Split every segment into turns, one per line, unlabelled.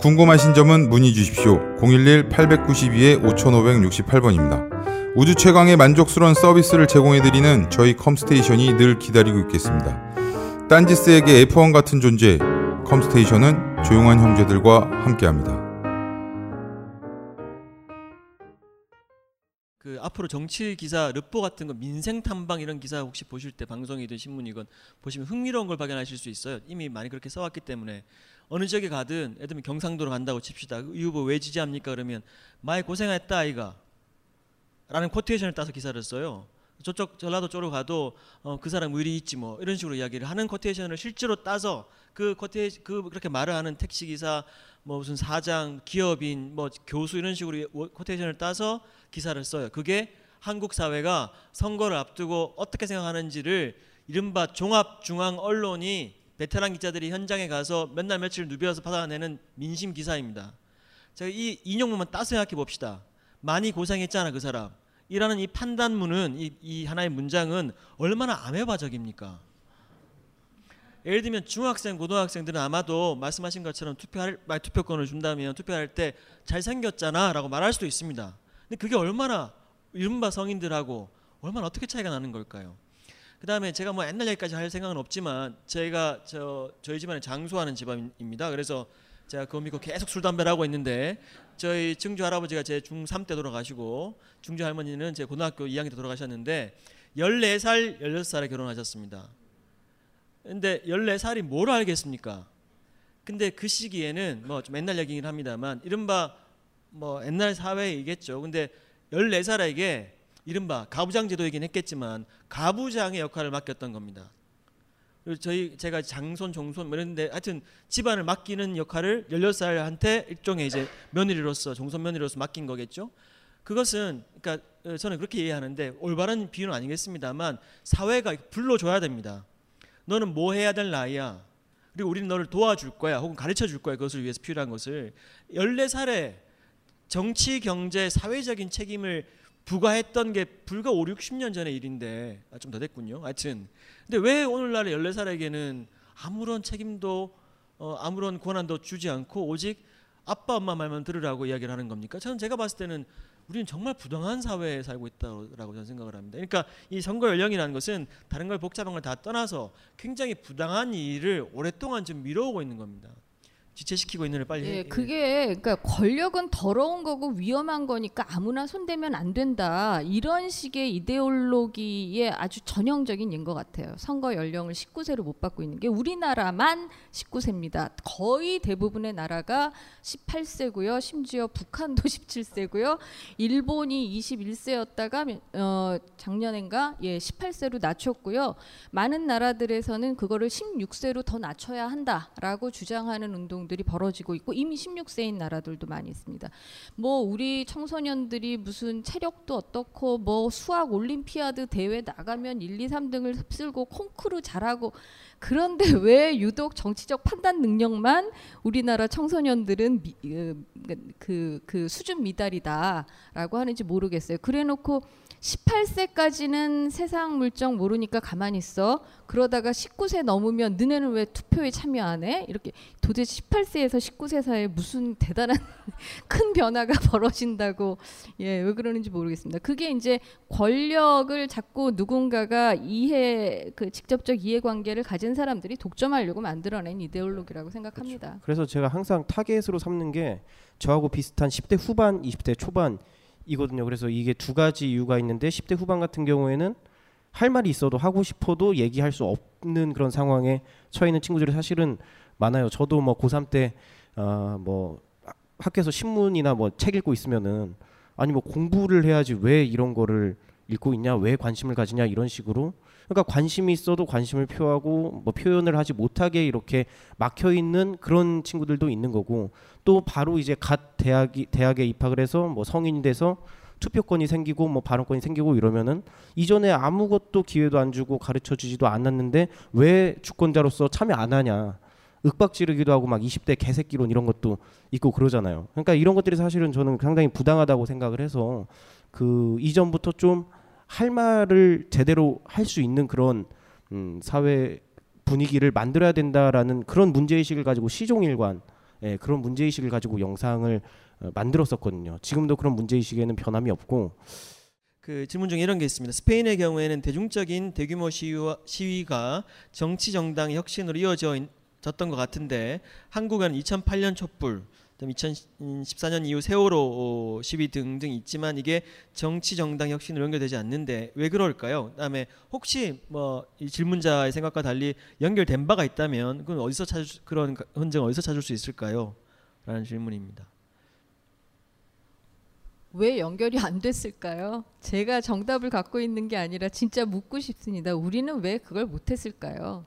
궁금하신 점은 문의 주십시오. 011-892-5568번입니다. 우주 최강의 만족스러운 서비스를 제공해드리는 저희 컴스테이션이 늘 기다리고 있겠습니다. 딴지스에게 F1 같은 존재, 컴스테이션은 조용한 형제들과 함께합니다.
그 앞으로 정치 기사 르포 같은 거 민생 탐방 이런 기사 혹시 보실 때 방송이든 신문이건 보시면 흥미로운 걸 발견하실 수 있어요. 이미 많이 그렇게 써왔기 때문에 어느 지역에 가든 예를 들면 경상도로 간다고 칩시다. 이 후보 왜 지지합니까? 그러면 많이 고생했다 아이가 라는 코테이션을 따서 기사를 써요. 저쪽 전라도 쪽으로 가도 어, 그 사람 의리 있지 뭐 이런 식으로 이야기를 하는 코테이션을 실제로 따서 그 코테 그 그렇게 말을 하는 택시 기사 뭐 무슨 사장 기업인 뭐 교수 이런 식으로 코테이션을 따서 기사를 써요. 그게 한국 사회가 선거를 앞두고 어떻게 생각하는지를 이른바 종합 중앙 언론이 베테랑 기자들이 현장에 가서 몇 날 며칠 누비어서 받아내는 민심 기사입니다. 제가 이 인용문만 따서 생각해 봅시다. 많이 고생했잖아 그 사람. 이라는 이 판단문은 이, 이 하나의 문장은 얼마나 아메바적입니까? 예를 들면 중학생, 고등학생들은 아마도 말씀하신 것처럼 투표할 말 투표권을 준다면 투표할 때 잘생겼잖아라고 말할 수도 있습니다. 근데 그게 얼마나 이른바 성인들하고 얼마나 어떻게 차이가 나는 걸까요? 그 다음에 제가 뭐 옛날 얘기까지 할 생각은 없지만 제가 저 저희 집안에 장수하는 집안입니다. 그래서 제가 그거 믿고 계속 술 담배를 하고 있는데 저희 증조 할아버지가 제 중3 때 돌아가시고 중조 할머니는 제 고등학교 2학년 때 돌아가셨는데 14살, 16살에 결혼하셨습니다. 근데 14살이 뭘 알겠습니까? 근데 그 시기에는 뭐 좀 옛날 얘기긴 합니다만 이른바 뭐 옛날 사회이겠죠. 근데 14살에게 이른바 가부장 제도이긴 했겠지만 가부장의 역할을 맡겼던 겁니다. 그리고 저희 제가 장손 종손 뭐 이런데 하여튼 집안을 맡기는 역할을 16살한테 일종의 이제 며느리로서 종손 며느리로서 맡긴 거겠죠. 그것은 그러니까 어, 저는 그렇게 이해하는데 올바른 비유는 아니겠습니다만 사회가 불러줘야 됩니다. 너는 뭐 해야 될 나이야. 그리고 우리는 너를 도와줄 거야. 혹은 가르쳐 줄 거야. 그것을 위해서 필요한 것을 14살에 정치, 경제, 사회적인 책임을 부과했던 게 불과 5, 60년 전의 일인데 아, 좀 더 됐군요. 하여튼 근데 왜 오늘날의 14살에게는 아무런 책임도 어, 아무런 권한도 주지 않고 오직 아빠 엄마 말만 들으라고 이야기를 하는 겁니까? 저는 제가 봤을 때는 우리는 정말 부당한 사회에 살고 있다고 저는 생각을 합니다. 그러니까 이 선거 연령이라는 것은 다른 걸 복잡한 걸 다 떠나서 굉장히 부당한 일을 오랫동안 좀 미뤄오고 있는 겁니다. 지체시키고 있는 을 빨리
예, 해. 그게 그러니까 권력은 더러운 거고 위험한 거니까 아무나 손대면 안 된다. 이런 식의 이데올로기의 아주 전형적인 인 것 같아요. 선거 연령을 19세로 못 받고 있는 게 우리나라만 19세입니다. 거의 대부분의 나라가 18세고요. 심지어 북한도 17세고요. 일본이 21세였다가 어, 작년엔가 예, 18세로 낮췄고요. 많은 나라들에서는 그거를 16세로 더 낮춰야 한다라고 주장하는 운동 활동들이 벌어지고 있고 이미 16세인 나라들도 많이 있습니다. 뭐 우리 청소년들이 무슨 체력도 어떻고 뭐 수학 올림피아드 대회 나가면 1, 2, 3등을 흡쓸고 콩쿠르 잘하고 그런데 왜 유독 정치적 판단 능력만 우리나라 청소년들은 미, 그, 그, 그 수준 미달이다라고 하는지 모르겠어요. 그래놓고 18세까지는 세상 물정 모르니까 가만히 있어. 그러다가 19세 넘으면 너네는 왜 투표에 참여 안 해? 이렇게 도대체 18세에서 19세 사이에 무슨 대단한 큰 변화가 벌어진다고 예, 왜 그러는지 모르겠습니다. 그게 이제 권력을 자꾸 누군가가 이해 그 직접적 이해 관계를 가진 사람들이 독점하려고 만들어낸 이데올로기라고 생각합니다.
그렇죠. 그래서 제가 항상 타겟으로 삼는 게 저하고 비슷한 10대 후반, 20대 초반 이거든요. 그래서 이게 두 가지 이유가 있는데 10대 후반 같은 경우에는 할 말이 있어도 하고 싶어도 얘기할 수 없는 그런 상황에 처해 있는 친구들이 사실은 많아요. 저도 뭐 고3 때 어, 뭐 학교에서 신문이나 뭐 책 읽고 있으면은 아니 뭐 공부를 해야지 왜 이런 거를 읽고 있냐 왜 관심을 가지냐 이런 식으로 그러니까 관심이 있어도 관심을 표하고 뭐 표현을 하지 못하게 이렇게 막혀 있는 그런 친구들도 있는 거고 또 바로 이제 갓 대학이 대학에 입학을 해서 뭐 성인이 돼서 투표권이 생기고 뭐 발언권이 생기고 이러면은 이전에 아무것도 기회도 안 주고 가르쳐 주지도 않았는데 왜 주권자로서 참여 안 하냐 윽박 지르기도 하고 막 20대 개새끼론 이런 것도 있고 그러잖아요. 그러니까 이런 것들이 사실은 저는 상당히 부당하다고 생각을 해서 그 이전부터 좀 할 말을 제대로 할 수 있는 그런 음, 사회 분위기를 만들어야 된다라는 그런 문제 의식을 가지고 시종일관 예, 그런 문제 의식을 가지고 영상을 어, 만들었었거든요. 지금도 그런 문제 의식에는 변함이 없고
그 질문 중에 이런 게 있습니다. 스페인의 경우에는 대중적인 대규모 시위와, 시위가 정치 정당 혁신으로 이어져 있- 졌던 것 같은데 한국은 2008년 촛불, 그다음 2014년 이후 세월호 어, 시위 등등 있지만 이게 정치 정당 혁신으로 연결되지 않는데 왜 그럴까요? 그다음에 혹시 뭐 이 질문자의 생각과 달리 연결된 바가 있다면 그건 어디서 찾을 수- 그런 흔적은 어디서 찾을 수 있을까요? 라는 질문입니다.
왜 연결이 안 됐을까요? 제가 정답을 갖고 있는 게 아니라 진짜 묻고 싶습니다. 우리는 왜 그걸 못했을까요?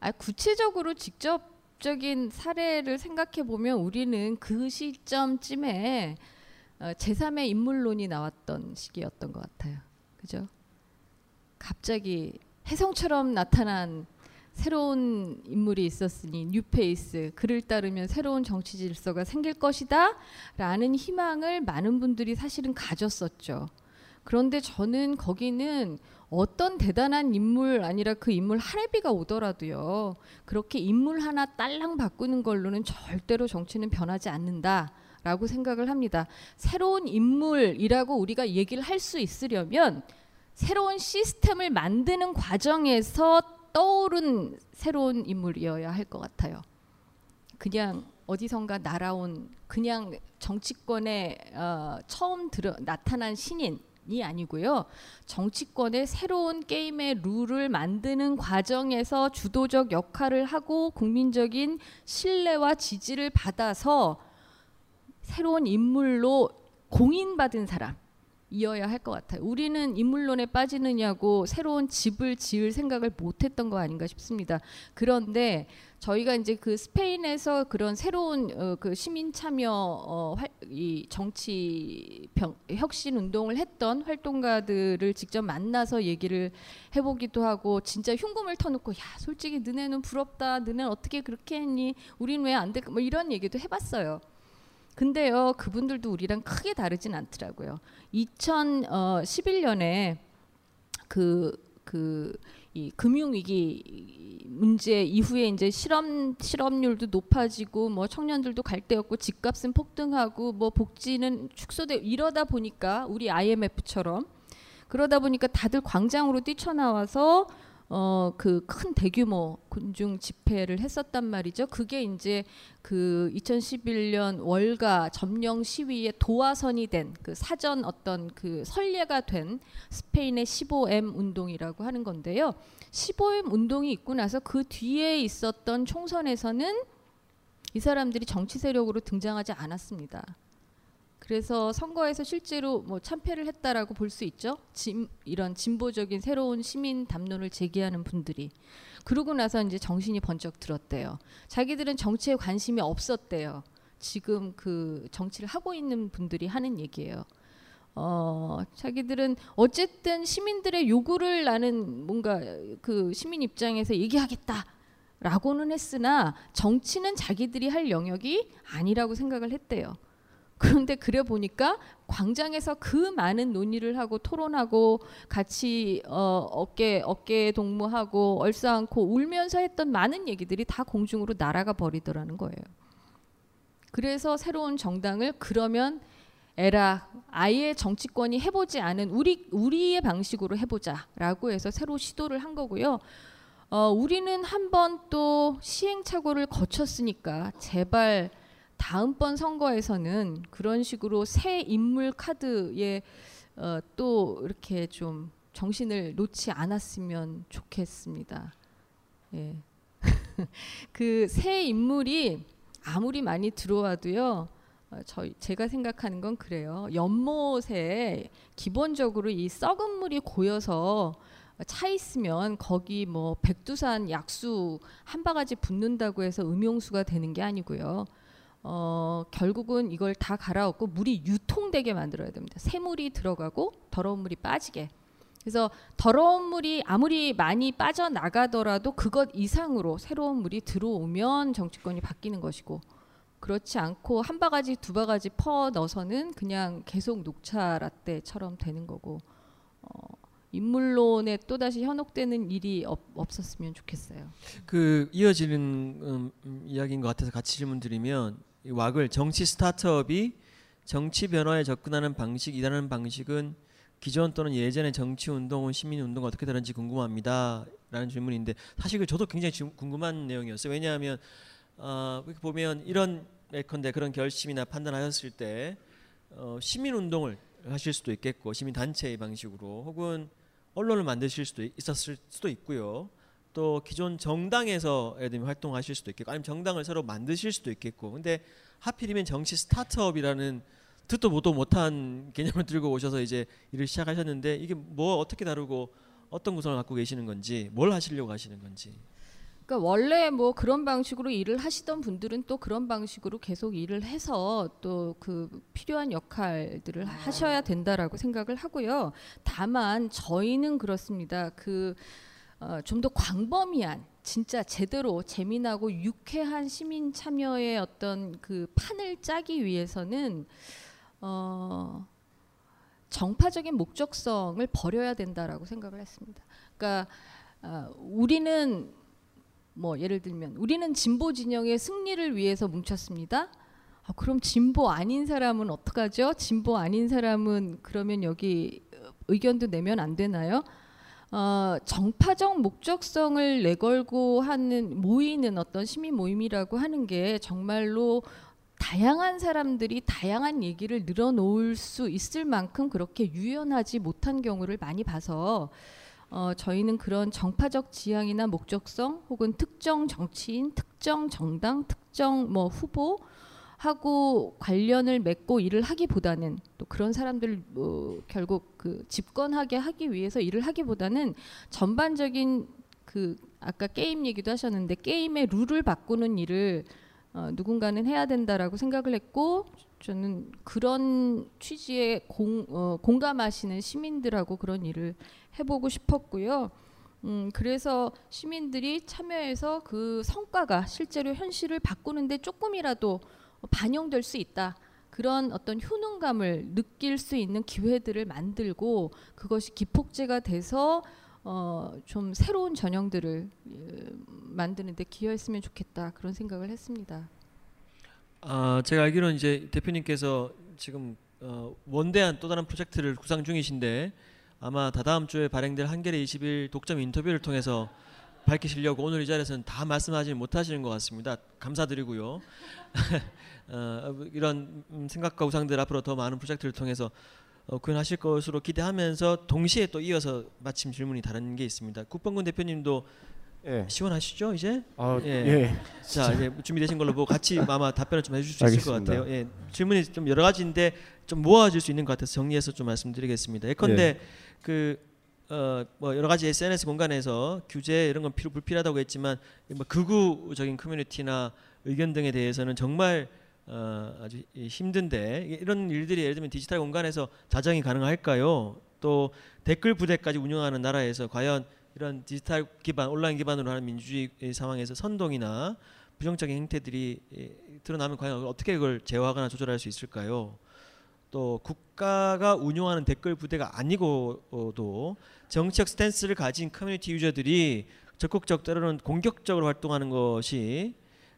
아, 구체적으로 직접 적인 사례를 생각해 보면 우리는 그 시점쯤에 어, 제3의 인물론이 나왔던 시기였던 것 같아요. 그죠? 갑자기 혜성처럼 나타난 새로운 인물이 있었으니 뉴페이스 그를 따르면 새로운 정치 질서가 생길 것이다 라는 희망을 많은 분들이 사실은 가졌었죠. 그런데 저는 거기는 어떤 대단한 인물 아니라 그 인물 하레비가 오더라도요. 그렇게 인물 하나 딸랑 바꾸는 걸로는 절대로 정치는 변하지 않는다 라고 생각을 합니다. 새로운 인물이라고 우리가 얘기를 할 수 있으려면 새로운 시스템을 만드는 과정에서 떠오른 새로운 인물이어야 할 것 같아요. 그냥 어디선가 날아온 그냥 정치권에 어, 처음 들어, 나타난 신인 이 아니고요. 정치권의 새로운 게임의 룰을 만드는 과정에서 주도적 역할을 하고 국민적인 신뢰와 지지를 받아서 새로운 인물로 공인받은 사람. 이어야 할 것 같아요. 우리는 인물론에 빠지느냐고 새로운 집을 지을 생각을 못했던 거 아닌가 싶습니다. 그런데 저희가 이제 그 스페인에서 그런 새로운 어, 그 시민 참여 어, 활, 이 정치 병, 혁신 운동을 했던 활동가들을 직접 만나서 얘기를 해보기도 하고 진짜 흉금을 터놓고 야 솔직히 너네는 부럽다 너네는 어떻게 그렇게 했니 우린 왜 안 될까 뭐 이런 얘기도 해봤어요. 근데요 그분들도 우리랑 크게 다르진 않더라고요. 2011년에 그 그 이 금융 위기 문제 이후에 이제 실업 실업률도 높아지고 뭐 청년들도 갈 데 없고 집값은 폭등하고 뭐 복지는 축소돼 이러다 보니까 우리 IMF처럼 그러다 보니까 다들 광장으로 뛰쳐나와서 어 그 큰 대규모 군중 집회를 했었단 말이죠. 그게 이제 그 2011년 월가 점령 시위의 도화선이 된 그 사전 어떤 그 선례가 된 스페인의 15M 운동이라고 하는 건데요. 15M 운동이 있고 나서 그 뒤에 있었던 총선에서는 이 사람들이 정치 세력으로 등장하지 않았습니다. 그래서 선거에서 실제로 뭐 참패를 했다라고 볼 수 있죠. 진, 이런 진보적인 새로운 시민 담론을 제기하는 분들이 그러고 나서 이제 정신이 번쩍 들었대요. 자기들은 정치에 관심이 없었대요. 지금 그 정치를 하고 있는 분들이 하는 얘기예요. 어, 자기들은 어쨌든 시민들의 요구를 나는 뭔가 그 시민 입장에서 얘기하겠다 라고는 했으나 정치는 자기들이 할 영역이 아니라고 생각을 했대요. 그런데 그래 보니까 광장에서 그 많은 논의를 하고 토론하고 같이 어, 어깨 어깨 동무하고 얼싸안고 울면서 했던 많은 얘기들이 다 공중으로 날아가 버리더라는 거예요. 그래서 새로운 정당을 그러면 에라 아예 정치권이 해보지 않은 우리 우리의 방식으로 해보자라고 해서 새로 시도를 한 거고요. 어, 우리는 한 번 또 시행착오를 거쳤으니까 제발 다음번 선거에서는 그런 식으로 새 인물 카드에 어, 또 이렇게 좀 정신을 놓지 않았으면 좋겠습니다. 예. 그 새 인물이 아무리 많이 들어와도요. 어, 저희 제가 생각하는 건 그래요. 연못에 기본적으로 이 썩은 물이 고여서 차 있으면 거기 뭐 백두산 약수 한 바가지 붓는다고 해서 음용수가 되는 게 아니고요. 어, 결국은 이걸 다 갈아엎고 물이 유통되게 만들어야 됩니다. 새물이 들어가고 더러운 물이 빠지게. 그래서 더러운 물이 아무리 많이 빠져나가더라도 그것 이상으로 새로운 물이 들어오면 정치권이 바뀌는 것이고 그렇지 않고 한 바가지 두 바가지 퍼 넣어서는 그냥 계속 녹차 라떼처럼 되는 거고 어, 인물론에 또다시 현혹되는 일이 없, 없었으면 좋겠어요.
그 이어지는 음, 음, 이야기인 것 같아서 같이 질문 드리면 이 왁을 정치 스타트업이 정치 변화에 접근하는 방식, 일하는 방식은 기존 또는 예전의 정치 운동 은 시민 운동 어떻게 다른지 궁금합니다라는 질문인데 사실 그 저도 굉장히 궁금한 내용이었어요. 왜냐하면 어, 이렇게 보면 이런 예컨대 그런 결심이나 판단하셨을 때 어, 시민 운동을 하실 수도 있겠고 시민 단체의 방식으로 혹은 언론을 만드실 수도 있- 있었을 수도 있고요. 또 기존 정당에서 들면 활동하실 수도 있겠고 아니면 정당을 새로 만드실 수도 있겠고 근데 하필이면 정치 스타트업이라는 듣도 보도 못한 개념을 들고 오셔서 이제 일을 시작하셨는데 이게 뭐 어떻게 다루고 어떤 구성을 갖고 계시는 건지 뭘 하시려고 하시는 건지
그러니까 원래 뭐 그런 방식으로 일을 하시던 분들은 또 그런 방식으로 계속 일을 해서 또 그 필요한 역할들을 하셔야 된다라고 생각을 하고요. 다만 저희는 그렇습니다. 그 어, 좀 더 광범위한 진짜 제대로 재미나고 유쾌한 시민 참여의 어떤 그 판을 짜기 위해서는 어, 정파적인 목적성을 버려야 된다라고 생각을 했습니다. 그러니까 어, 우리는 뭐 예를 들면 우리는 진보 진영의 승리를 위해서 뭉쳤습니다. 아, 그럼 진보 아닌 사람은 어떡하죠? 진보 아닌 사람은 그러면 여기 의견도 내면 안 되나요? 어, 정파적 목적성을 내걸고 하는 모이는 어떤 시민 모임이라고 하는 게 정말로 다양한 사람들이 다양한 얘기를 늘어놓을 수 있을 만큼 그렇게 유연하지 못한 경우를 많이 봐서 어, 저희는 그런 정파적 지향이나 목적성 혹은 특정 정치인, 특정 정당, 특정 뭐 후보 하고 관련을 맺고 일을 하기보다는 또 그런 사람들 뭐 결국 그 집권하게 하기 위해서 일을 하기보다는 전반적인 그 아까 게임 얘기도 하셨는데 게임의 룰을 바꾸는 일을 어, 누군가는 해야 된다라고 생각을 했고 저는 그런 취지에 공, 어, 공감하시는 시민들하고 그런 일을 해보고 싶었고요. 음, 그래서 시민들이 참여해서 그 성과가 실제로 현실을 바꾸는데 조금이라도 반영될 수 있다. 그런 어떤 효능감을 느낄 수 있는 기회들을 만들고 그것이 기폭제가 돼서 어, 좀 새로운 전형들을 예, 만드는데 기여했으면 좋겠다 그런 생각을 했습니다.
아, 제가 알기로는 이제 대표님께서 지금 어, 원대한 또 다른 프로젝트를 구상 중이신데 아마 다다음 주에 발행될 한겨레 20일 독점 인터뷰를 통해서 밝히시려고 오늘 이 자리에서는 다 말씀하지 못하시는 것 같습니다. 감사드리고요. 어, 이런 음, 생각과 구상들 앞으로 더 많은 프로젝트를 통해서 어, 구현하실 것으로 기대하면서 동시에 또 이어서 마침 질문이 다른 게 있습니다. 국방군 대표님도
예.
시원하시죠 이제?
아,
예.
예.
자 이제 준비되신 걸로 보고 같이 아마 답변을 좀 해주실 수 있을 것
알겠습니다.
같아요. 예, 질문이 좀 여러 가지인데 좀 모아질 수 있는 것 같아서 정리해서 좀 말씀드리겠습니다. 예컨대 그 어, 뭐 여러 가지 SNS 공간에서 규제 이런 건 필요 불필요하다고 했지만 뭐 극우적인 커뮤니티나 의견 등에 대해서는 정말 어, 아주 이- 힘든데 이런 일들이 예를 들면 디지털 공간에서 자정이 가능할까요? 또 댓글 부대까지 운영하는 나라에서 과연 이런 디지털 기반 온라인 기반으로 하는 민주주의 상황에서 선동이나 부정적인 행태들이 예, 드러나면 과연 어떻게 그걸 제어하거나 조절할 수 있을까요? 또 국가가 운영하는 댓글 부대가 아니고도 정치적 stance를 가진 커뮤니티 user들이 적극적 때로는 공격적으로 활동하는 것이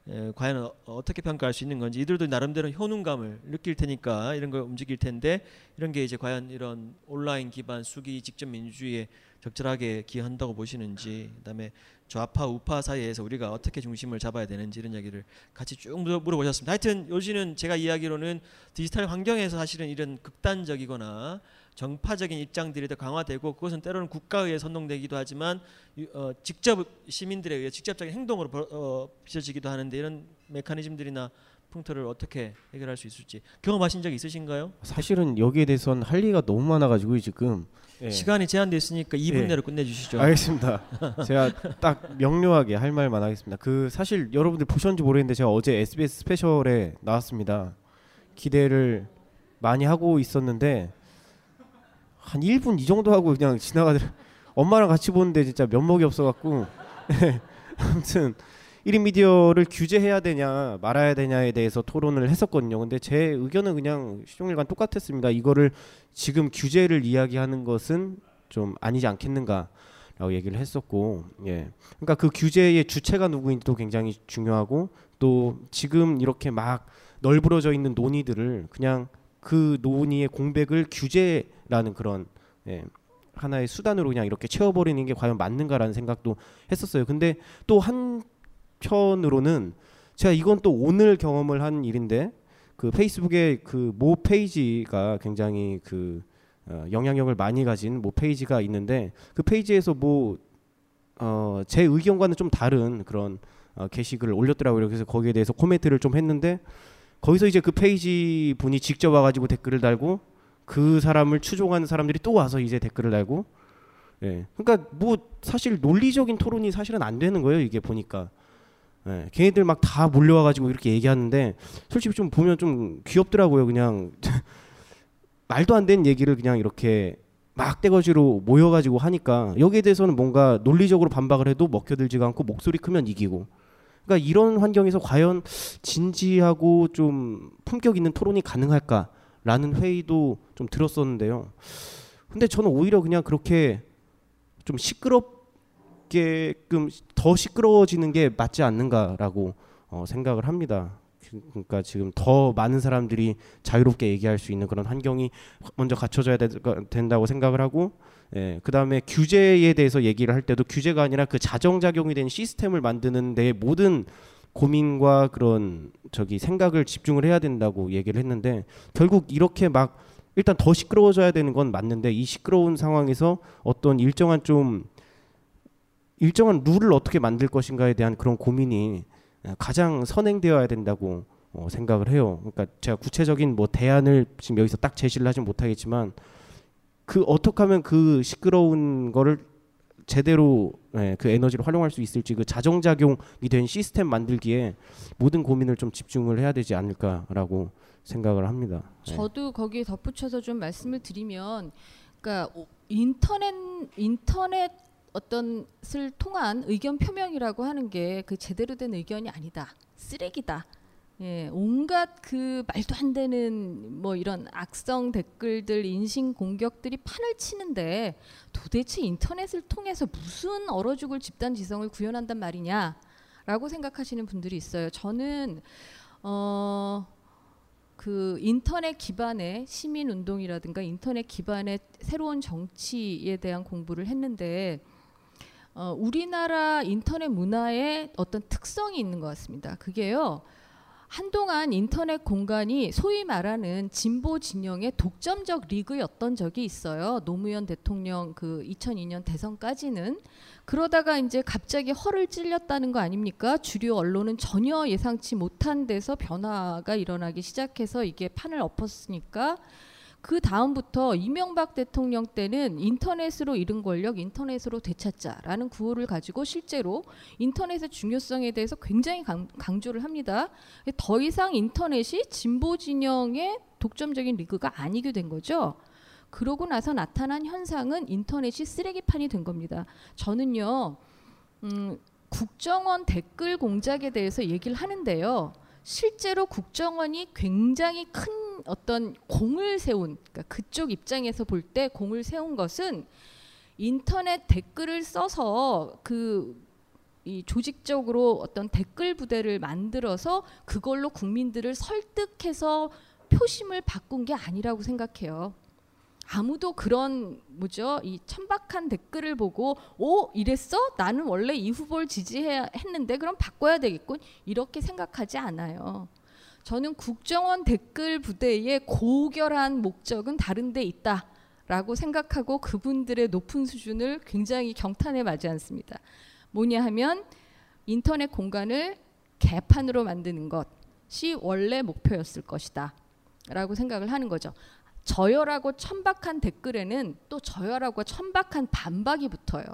에, 과연 어, 어떻게 평가할 수 있는 건지 이들도 나름대로 효능감을 느낄 테니까 이런 걸 움직일 텐데 이런 게 이제 과연 이런 온라인 기반 수기 직접 민주주의에 적절하게 기여한다고 보시는지 그다음에 좌파 우파 사이에서 우리가 어떻게 중심을 잡아야 되는지 이런 이야기를 같이 쭉 물어- 물어보셨습니다. 하여튼 요지는 제가 이야기로는 디지털 환경에서 사실은 이런 극단적이거나 정파적인 입장들이 더 강화되고 그것은 때로는 국가에 선동되기도 하지만 유- 어, 직접 시민들에 의해 직접적인 행동으로 벌- 어, 빚어지기도 하는데 이런 메커니즘들이나 풍토를 어떻게 해결할 수 있을지 경험하신 적 있으신가요?
사실은 여기에 대해서는 할 얘기가 너무 많아가지고 지금 예.
시간이 제한돼 있으니까 2분
예.
내로 끝내주시죠.
알겠습니다. 제가 딱 명료하게 할 말만 하겠습니다. 그 사실 여러분들 보셨는지 모르겠는데 제가 어제 SBS 스페셜에 나왔습니다. 기대를 많이 하고 있었는데 한 1분 이 정도 하고 그냥 지나가더라. 엄마랑 같이 보는데 진짜 면목이 없어갖고 아무튼 1인 미디어를 규제해야 되냐 말아야 되냐에 대해서 토론을 했었거든요. 근데 제 의견은 그냥 시종일관 똑같았습니다. 이거를 지금 규제를 이야기하는 것은 좀 아니지 않겠는가 라고 얘기를 했었고, 예. 그러니까 그 규제의 주체가 누구인지도 굉장히 중요하고 또 지금 이렇게 막 널브러져 있는 논의들을 그냥 그 논의의 공백을 규제라는 그런 예. 하나의 수단으로 그냥 이렇게 채워버리는 게 과연 맞는가라는 생각도 했었어요. 근데 또 한 편으로는 제가 이건 또 오늘 경험을 한 일인데 그 페이스북에 그모 페이지가 굉장히 그 어, 영향력을 많이 가진 모 페이지가 있는데 그 페이지에서 뭐 어, 제 의견과는 좀 다른 그런 어, 게시글을 올렸더라고요. 그래서 거기에 대해서 코멘트를 좀 했는데 거기서 이제 그 페이지 분이 직접 와가지고 댓글을 달고 그 사람을 추종하는 사람들이 또 와서 이제 댓글을 달고 예. 그러니까 뭐 사실 논리적인 토론이 사실은 안 되는 거예요. 이게 보니까 예. 걔네들 막 다 몰려와가지고 이렇게 얘기하는데 솔직히 좀 보면 좀 귀엽더라고요. 그냥 말도 안 되는 얘기를 그냥 이렇게 막 떼거지로 모여가지고 하니까 여기에 대해서는 뭔가 논리적으로 반박을 해도 먹혀들지가 않고 목소리 크면 이기고 그러니까 이런 환경에서 과연 진지하고 좀 품격 있는 토론이 가능할까라는 회의도 좀 들었었는데요. 근데 저는 오히려 그냥 그렇게 좀 시끄럽 게끔 더 시끄러워지는 게 맞지 않는가라고 어, 생각을 합니다. 그러니까 지금 더 많은 사람들이 자유롭게 얘기할 수 있는 그런 환경이 먼저 갖춰져야 되- 된다고 생각을 하고 예, 그다음에 규제에 대해서 얘기를 할 때도 규제가 아니라 그 자정작용이 된 시스템을 만드는 데 모든 고민과 그런 저기 생각을 집중을 해야 된다고 얘기를 했는데 결국 이렇게 막 일단 더 시끄러워져야 되는 건 맞는데 이 시끄러운 상황에서 어떤 일정한 좀 일정한 룰을 어떻게 만들 것인가에 대한 그런 고민이 가장 선행되어야 된다고 어, 생각을 해요. 그러니까 제가 구체적인 뭐 대안을 지금 여기서 딱 제시를 하진 못하겠지만 그 어떻게 하면 그 시끄러운 거를 제대로 예, 그 에너지를 활용할 수 있을지 그 자정작용이 된 시스템 만들기에 모든 고민을 좀 집중을 해야 되지 않을까라고 생각을 합니다. 예.
저도 거기에 덧붙여서 좀 말씀을 드리면, 그러니까 오- 인터넷 인터넷 어떤 을 통한 의견 표명이라고 하는 게 그 제대로 된 의견이 아니다, 쓰레기다. 예, 온갖 그 말도 안 되는 뭐 이런 악성 댓글들, 인신 공격들이 판을 치는데 도대체 인터넷을 통해서 무슨 얼어 죽을 집단 지성을 구현한단 말이냐라고 생각하시는 분들이 있어요. 저는 어. 그 인터넷 기반의 시민 운동이라든가 인터넷 기반의 새로운 정치에 대한 공부를 했는데 어, 우리나라 인터넷 문화에 어떤 특성이 있는 것 같습니다. 그게요. 한동안 인터넷 공간이 소위 말하는 진보 진영의 독점적 리그였던 적이 있어요. 노무현 대통령 그 2002년 대선까지는 그러다가 이제 갑자기 허를 찔렸다는 거 아닙니까? 주류 언론은 전혀 예상치 못한 데서 변화가 일어나기 시작해서 이게 판을 엎었으니까 그 다음부터 이명박 대통령 때는 인터넷으로 잃은 권력 인터넷으로 되찾자라는 구호를 가지고 실제로 인터넷의 중요성에 대해서 굉장히 강, 강조를 합니다. 더 이상 인터넷이 진보 진영의 독점적인 리그가 아니게 된 거죠. 그러고 나서 나타난 현상은 인터넷이 쓰레기판이 된 겁니다. 저는요, 음, 국정원 댓글 공작에 대해서 얘기를 하는데요. 실제로 국정원이 굉장히 큰 어떤 공을 세운, 그러니까 그쪽 입장에서 볼 때 공을 세운 것은 인터넷 댓글을 써서 그 이 조직적으로 어떤 댓글 부대를 만들어서 그걸로 국민들을 설득해서 표심을 바꾼 게 아니라고 생각해요. 아무도 그런 뭐죠 이 천박한 댓글을 보고 오 이랬어 나는 원래 이 후보를 지지해야 했는데 그럼 바꿔야 되겠군 이렇게 생각하지 않아요. 저는 국정원 댓글 부대의 고결한 목적은 다른 데 있다 라고 생각하고 그분들의 높은 수준을 굉장히 경탄에 맞지 않습니다. 뭐냐 하면 인터넷 공간을 개판으로 만드는 것, 것이 원래 목표였을 것이다. 라고 생각을 하는 거죠. 저열하고 천박한 댓글에는 또 저열하고 천박한 반박이 붙어요.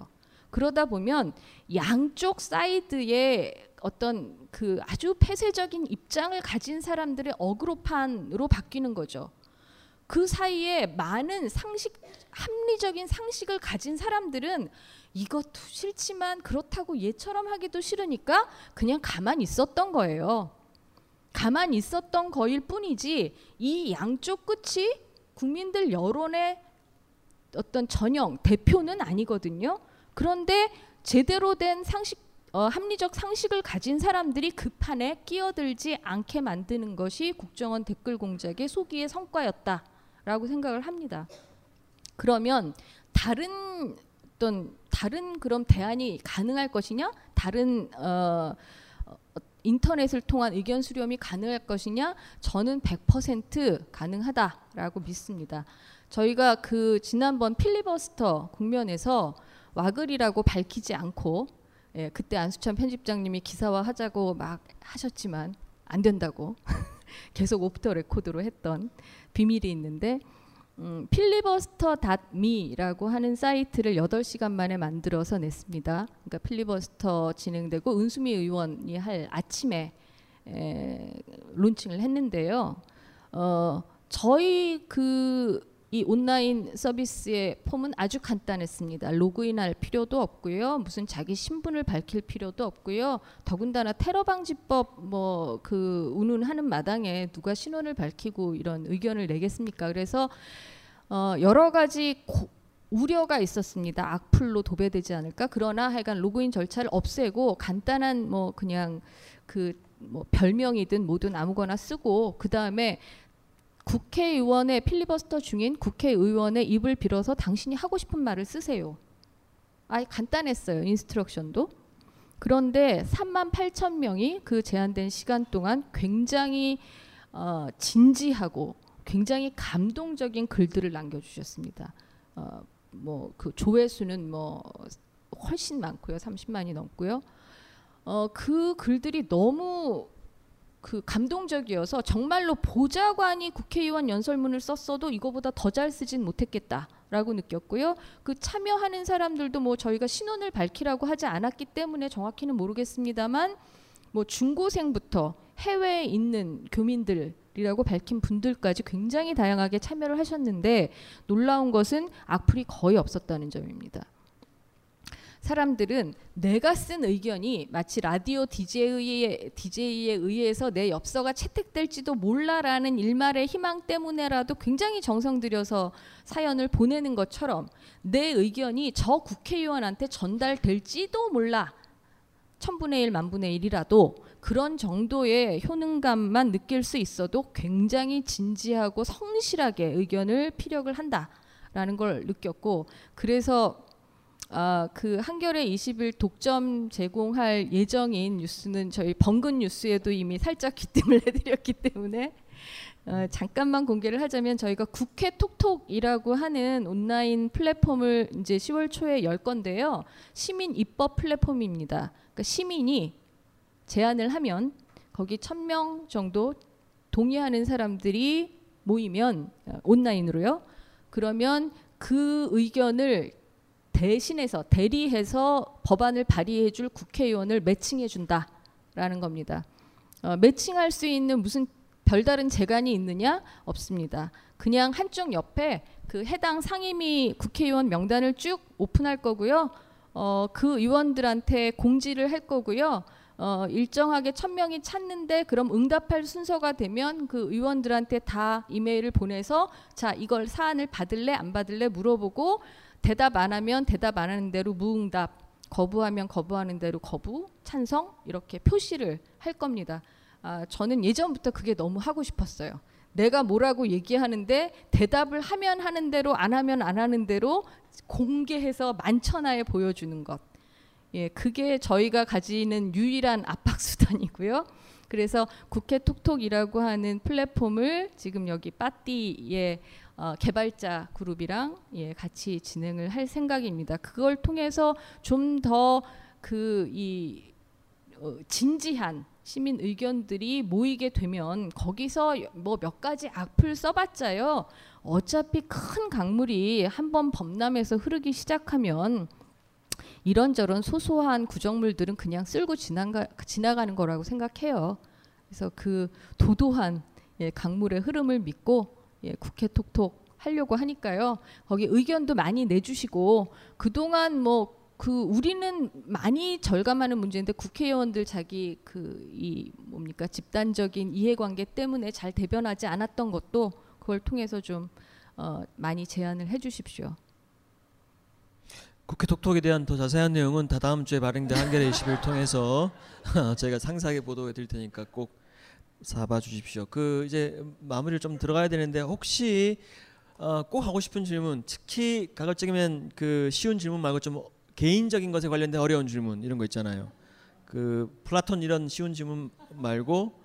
그러다 보면 양쪽 사이드에 어떤 그 아주 폐쇄적인 입장을 가진 사람들의 어그로판으로 바뀌는 거죠. 그 사이에 많은 상식 합리적인 상식을 가진 사람들은 이것도 싫지만 그렇다고 얘처럼 하기도 싫으니까 그냥 가만히 있었던 거예요. 가만히 있었던 거일 뿐이지 이 양쪽 끝이 국민들 여론의 어떤 전형 대표는 아니거든요. 그런데 제대로 된 상식 어, 합리적 상식을 가진 사람들이 그 판에 끼어들지 않게 만드는 것이 국정원 댓글 공작의 소기의 성과였다라고 생각을 합니다. 그러면 다른 어떤 다른 그런 대안이 가능할 것이냐? 다른 어, 어, 인터넷을 통한 의견 수렴이 가능할 것이냐? 저는 100% 가능하다라고 믿습니다. 저희가 그 지난번 필리버스터 국면에서 와글이라고 밝히지 않고 예, 그때 안수찬 편집장님이 기사화 하자고 막 하셨지만 안 된다고 계속 off the record로 했던 비밀이 있는데 음, 필리버스터.me라고 하는 사이트를 8시간 만에 만들어서 냈습니다. 그러니까 필리버스터 진행되고 은수미 의원이 할 아침에 에, 론칭을 했는데요. 어, 저희 그 이 온라인 서비스의 폼은 아주 간단했습니다. 로그인할 필요도 없고요. 무슨 자기 신분을 밝힐 필요도 없고요. 더군다나 테러 방지법 뭐 그 운운하는 마당에 누가 신원을 밝히고 이런 의견을 내겠습니까? 그래서 어 여러 가지 고, 우려가 있었습니다. 악플로 도배되지 않을까? 그러나 하여간 로그인 절차를 없애고 간단한 뭐 그냥 그뭐 별명이든 뭐든 아무거나 쓰고 그 다음에 국회의원의 필리버스터 중인 국회의원의 입을 빌어서 당신이 하고 싶은 말을 쓰세요. 아예 간단했어요. 인스트럭션도. 그런데 3만 8천 명이 그 제한된 시간 동안 굉장히 어, 진지하고 굉장히 감동적인 글들을 남겨주셨습니다. 어, 뭐그 조회수는 뭐 훨씬 많고요. 30만이 넘고요. 어, 그 글들이 너무 그 감동적이어서 정말로 보좌관이 국회의원 연설문을 썼어도 이거보다 더 잘 쓰진 못했겠다 라고 느꼈고요. 그 참여하는 사람들도 뭐 저희가 신원을 밝히라고 하지 않았기 때문에 정확히는 모르겠습니다만 뭐 중고생부터 해외에 있는 교민들이라고 밝힌 분들까지 굉장히 다양하게 참여를 하셨는데 놀라운 것은 악플이 거의 없었다는 점입니다. 사람들은 내가 쓴 의견이 마치 라디오 DJ에, DJ에 의해서 내 엽서가 채택될지도 몰라라는 일말의 희망 때문에라도 굉장히 정성 들여서 사연을 보내는 것처럼 내 의견이 저 국회의원한테 전달될지도 몰라. 천분의 일, 만분의 일이라도 그런 정도의 효능감만 느낄 수 있어도 굉장히 진지하고 성실하게 의견을 피력을 한다라는 걸 느꼈고 그래서 아, 그 한겨레 20일 독점 제공할 예정인 뉴스는 저희 번근 뉴스에도 이미 살짝 귀뜸을 해드렸기 때문에 어, 잠깐만 공개를 하자면 저희가 국회 톡톡이라고 하는 온라인 플랫폼을 이제 10월 초에 열 건데요. 시민 입법 플랫폼입니다. 그러니까 시민이 제안을 하면 거기 1000명 정도 동의하는 사람들이 모이면 어, 온라인으로요. 그러면 그 의견을 대신해서 대리해서 법안을 발의해 줄 국회의원을 매칭해 준다라는 겁니다. 어, 매칭할 수 있는 무슨 별다른 재간이 있느냐? 없습니다. 그냥 한쪽 옆에 그 해당 상임위 국회의원 명단을 쭉 오픈할 거고요. 어, 그 의원들한테 공지를 할 거고요. 어, 일정하게 천 명이 찾는데 그럼 응답할 순서가 되면 그 의원들한테 다 이메일을 보내서 자 이걸 사안을 받을래 안 받을래 물어보고 대답 안 하면 대답 안 하는 대로 무응답, 거부하면 거부하는 대로 거부, 찬성 이렇게 표시를 할 겁니다. 아, 저는 예전부터 그게 너무 하고 싶었어요. 내가 뭐라고 얘기하는데 대답을 하면 하는 대로 안 하면 안 하는 대로 공개해서 만천하에 보여주는 것. 예, 그게 저희가 가지는 유일한 압박 수단이고요. 그래서 국회 톡톡이라고 하는 플랫폼을 지금 여기 빠띠에 어, 개발자 그룹이랑 예, 같이 진행을 할 생각입니다. 그걸 통해서 좀 더 그이 어, 진지한 시민 의견들이 모이게 되면 거기서 뭐 몇 가지 악플 써봤자요. 어차피 큰 강물이 한번 범람해서 흐르기 시작하면 이런저런 소소한 구정물들은 그냥 쓸고 지나가, 지나가는 거라고 생각해요. 그래서 그 도도한 예, 강물의 흐름을 믿고 예, 국회 톡톡 하려고 하니까요. 거기 의견도 많이 내주시고 그동안 뭐 그 우리는 많이 절감하는 문제인데 국회의원들 자기 그 이 뭡니까 집단적인 이해관계 때문에 잘 대변하지 않았던 것도 그걸 통해서 좀 어, 많이 제안을 해주십시오.
국회 톡톡에 대한 더 자세한 내용은 다 다음 주에 발행된 한겨레 20일 통해서 저희가 상세하게 보도해 드릴 테니까 꼭 사봐 주십시오. 그 이제 마무리를 좀 들어가야 되는데 혹시 어, 꼭 하고 싶은 질문, 특히 가급적이면 그 쉬운 질문 말고 좀 개인적인 것에 관련된 어려운 질문 이런 거 있잖아요. 그 플라톤 이런 쉬운 질문 말고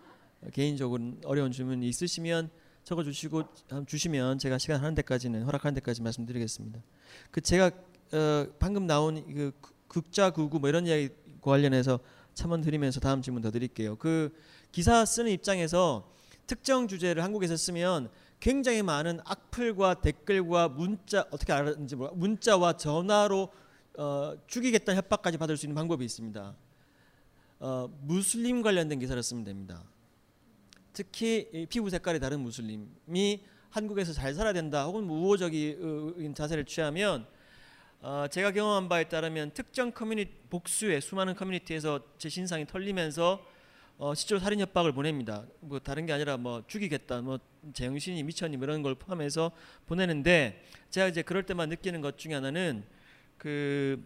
개인적으로 어려운 질문 있으시면 적어 주시고 주시면 제가 시간 하는 데까지는 허락하는 데까지 말씀드리겠습니다. 그 제가 어, 방금 나온 그 극자 구구 뭐 이런 이야기 관련해서 첨언 드리면서 다음 질문 더 드릴게요. 그 기사 쓰는 입장에서 특정 주제를 한국에서 쓰면 굉장히 많은 악플과 댓글과 문자 어떻게 알았는지 몰라 문자와 전화로 어, 죽이겠다는 협박까지 받을 수 있는 방법이 있습니다. 어, 무슬림 관련된 기사를 쓰면 됩니다. 특히 피부 색깔이 다른 무슬림이 한국에서 잘 살아야 된다 혹은 우호적인 자세를 취하면 어, 제가 경험한 바에 따르면 특정 커뮤니티 복수의 수많은 커뮤니티에서 제 신상이 털리면서 어, 실제로 살인 협박을 보냅니다. 뭐 다른 게 아니라 뭐 죽이겠다, 뭐 제정신이 미쳤니 뭐 이런 걸 포함해서 보내는데 제가 이제 그럴 때만 느끼는 것 중에 하나는 그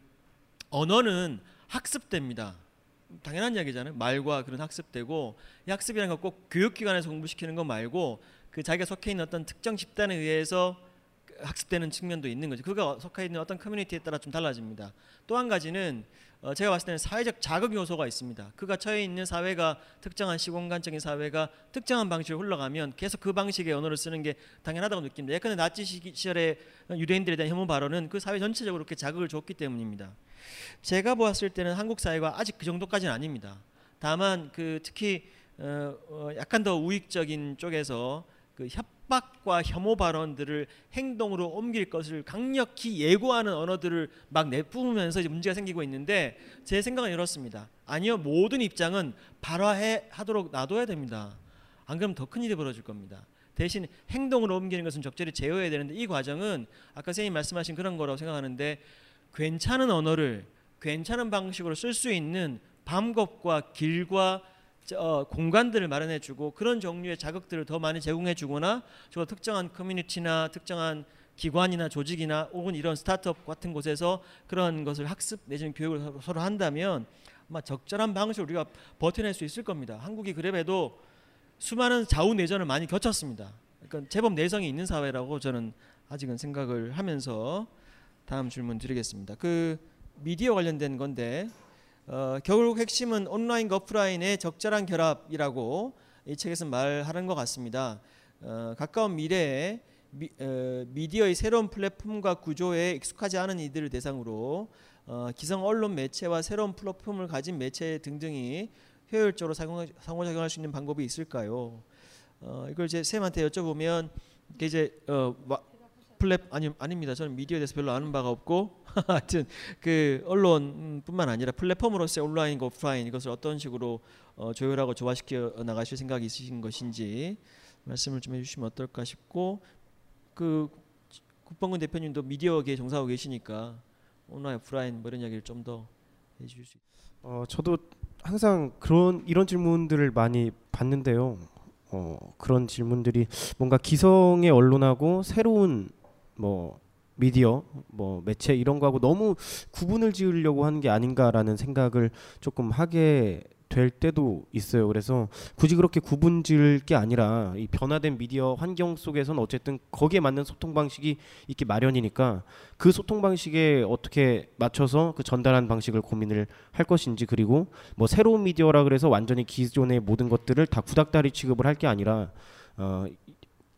언어는 학습됩니다. 당연한 이야기잖아요. 말과 그런 학습되고 이 학습이라는 건꼭 교육기관에서 공부시키는 거 말고 그 자기가 속해 있는 어떤 특정 집단에 의해서 학습되는 측면도 있는 거죠. 그가 속해 있는 어떤 커뮤니티에 따라 좀 달라집니다. 또 한 가지는 어 제가 봤을 때는 사회적 자극 요소가 있습니다. 그가 처해 있는 사회가 특정한 시공간적인 사회가 특정한 방식으로 흘러가면 계속 그 방식의 언어를 쓰는 게 당연하다고 느낍니다. 예컨대 나치 시절에 유대인들에 대한 혐오 발언은 그 사회 전체적으로 그렇게 자극을 줬기 때문입니다. 제가 보았을 때는 한국 사회가 아직 그 정도까지는 아닙니다. 다만 그 특히 어, 어 약간 더 우익적인 쪽에서 그 협 박과 혐오 발언들을 행동으로 옮길 것을 강력히 예고하는 언어들을 막 내뿜으면서 이제 문제가 생기고 있는데 제 생각은 이렇습니다. 아니요 모든 입장은 발화해 하도록 놔둬야 됩니다. 안 그러면 더 큰 일이 벌어질 겁니다. 대신 행동으로 옮기는 것은 적절히 제어해야 되는데 이 과정은 아까 선생님 말씀하신 그런 거라고 생각하는데 괜찮은 언어를 괜찮은 방식으로 쓸 수 있는 방법과 길과 어, 공간들을 마련해주고 그런 종류의 자극들을 더 많이 제공해주거나 저 특정한 커뮤니티나 특정한 기관이나 조직이나 혹은 이런 스타트업 같은 곳에서 그런 것을 학습 내지는 교육을 서로, 서로 한다면 아마 적절한 방식으로 우리가 버텨낼 수 있을 겁니다. 한국이 그래도 수많은 좌우 내전을 많이 겪었습니다. 그러니까 제법 내성이 있는 사회라고 저는 아직은 생각을 하면서 다음 질문 드리겠습니다. 그 미디어 관련된 건데 어, 결국 핵심은 온라인과 오프라인의 적절한 결합이라고 이 책에서 말하는 것 같습니다. 어, 가까운 미래에 미, 어, 미디어의 새로운 플랫폼과 구조에 익숙하지 않은 이들을 대상으로 어, 기성 언론 매체와 새로운 플랫폼을 가진 매체 등등이 효율적으로 상호 작용할 수 있는 방법이 있을까요? 어, 이걸 이제 쌤한테 여쭤보면 이제 어, 플랫 아니 아닙니다. 저는 미디어에 대해서 별로 아는 바가 없고 하여튼 그 언론뿐만 아니라 플랫폼으로서의 온라인과 오프라인 이것을 어떤 식으로 어, 조율하고 조화시켜 나가실 생각이 있으신 것인지 말씀을 좀 해주시면 어떨까 싶고 그 국방군 대표님도 미디어계에 종사하고 계시니까 온라인 오프라인 뭐 이런 이야기를 좀 더 해주실 수.
어 저도 항상 그런 이런 질문들을 많이 받는데요. 어 그런 질문들이 뭔가 기성의 언론하고 새로운 뭐 미디어 뭐 매체 이런 거하고 너무 구분을 지으려고 하는 게 아닌가라는 생각을 조금 하게 될 때도 있어요. 그래서 굳이 그렇게 구분 지을 게 아니라 이 변화된 미디어 환경 속에서는 어쨌든 거기에 맞는 소통 방식이 있기 마련이니까 그 소통 방식에 어떻게 맞춰서 그 전달하는 방식을 고민을 할 것인지 그리고 뭐 새로운 미디어라 그래서 완전히 기존의 모든 것들을 다 구닥다리 취급을 할 게 아니라 어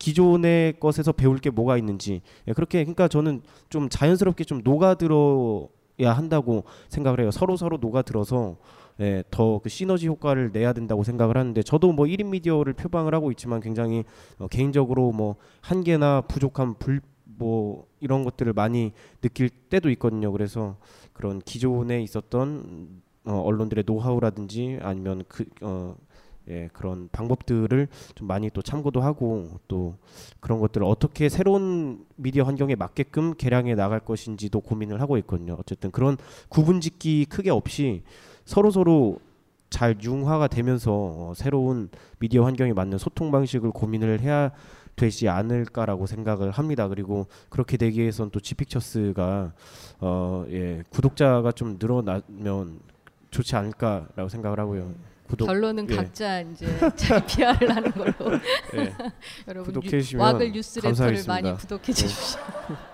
기존의 것에서 배울 게 뭐가 있는지 예, 그렇게 그러니까 저는 좀 자연스럽게 좀 녹아들어야 한다고 생각을 해요. 서로 서로 녹아들어서 예, 더그 시너지 효과를 내야 된다고 생각을 하는데 저도 뭐 1인 미디어를 표방을 하고 있지만 굉장히 어, 개인적으로 뭐 한계나 부족한 불 뭐 이런 것들을 많이 느낄 때도 있거든요. 그래서 그런 기존에 있었던 어, 언론들의 노하우라든지 아니면 그 어, 예, 그런 방법들을 좀 많이 또 참고도 하고 또 그런 것들을 어떻게 새로운 미디어 환경에 맞게끔 개량해 나갈 것인지도 고민을 하고 있거든요. 어쨌든 그런 구분짓기 크게 없이 서로 서로 잘 융화가 되면서 어, 새로운 미디어 환경에 맞는 소통 방식을 고민을 해야 되지 않을까라고 생각을 합니다. 그리고 그렇게 되기 위해서는 또 지픽처스가 어, 예, 구독자가 좀 늘어나면 좋지 않을까라고 생각을 하고요. 구독
결론은
예.
각자 이제 자기 PR을 하는 걸로
예,
여러분 와글 뉴스레터를
감사하겠습니다.
많이 구독해 주십시오.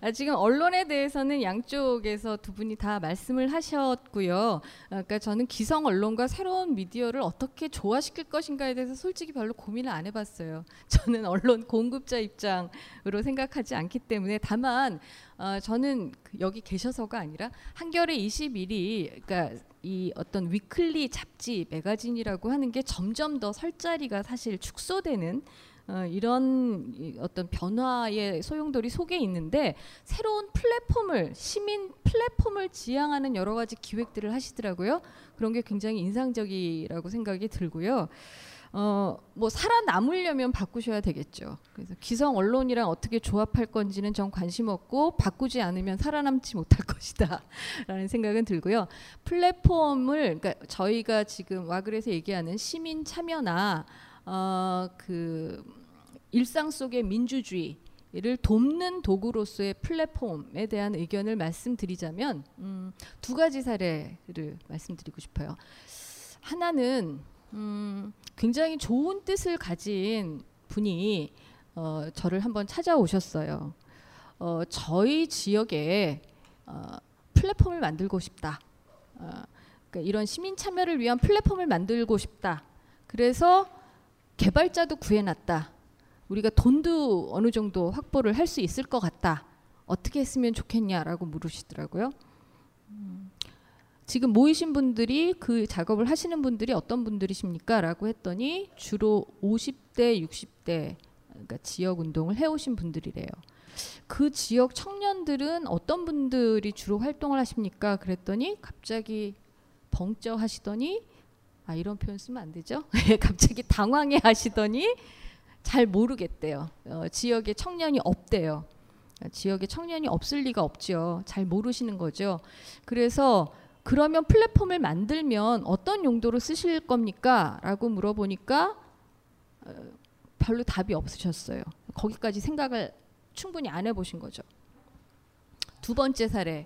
아, 지금 언론에 대해서는 양쪽에서 두 분이 다 말씀을 하셨고요. 아, 그러니까 저는 기성 언론과 새로운 미디어를 어떻게 조화시킬 것인가에 대해서 솔직히 별로 고민을 안 해봤어요. 저는 언론 공급자 입장으로 생각하지 않기 때문에 다만 어, 저는 그 여기 계셔서가 아니라 한겨레 21이 그러니까 이 어떤 위클리 잡지 매거진이라고 하는 게 점점 더 설 자리가 사실 축소되는 어, 이런 이 어떤 변화의 소용돌이 속에 있는데 새로운 플랫폼을 시민 플랫폼을 지향하는 여러 가지 기획들을 하시더라고요. 그런 게 굉장히 인상적이라고 생각이 들고요. 어, 뭐 살아남으려면 바꾸셔야 되겠죠. 그래서 기성 언론이랑 어떻게 조합할 건지는 전 관심 없고 바꾸지 않으면 살아남지 못할 것이다라는 생각은 들고요. 플랫폼을 그러니까 저희가 지금 와글에서 얘기하는 시민 참여나 어, 그 일상 속의 민주주의를 돕는 도구로서의 플랫폼에 대한 의견을 말씀드리자면 음, 두 가지 사례를 말씀드리고 싶어요. 하나는 음, 굉장히 좋은 뜻을 가진 분이 어, 저를 한번 찾아오셨어요. 어, 저희 지역에 어, 플랫폼을 만들고 싶다. 어, 그러니까 이런 시민 참여를 위한 플랫폼을 만들고 싶다. 그래서 개발자도 구해놨다. 우리가 돈도 어느 정도 확보를 할 수 있을 것 같다. 어떻게 했으면 좋겠냐라고 물으시더라고요. 음, 지금 모이신 분들이 그 작업을 하시는 분들이 어떤 분들이십니까? 라고 했더니 주로 50대, 60대 그러니까 지역 운동을 해오신 분들이래요. 그 지역 청년들은 어떤 분들이 주로 활동을 하십니까? 그랬더니 갑자기 벙쪄 하시더니 아 이런 표현 쓰면 안 되죠? 갑자기 당황해 하시더니 잘 모르겠대요. 어, 지역에 청년이 없대요. 어, 지역에 청년이 없을 리가 없죠. 잘 모르시는 거죠. 그래서 그러면 플랫폼을 만들면 어떤 용도로 쓰실 겁니까? 라고 물어보니까 어, 별로 답이 없으셨어요. 거기까지 생각을 충분히 안 해보신 거죠. 두 번째 사례.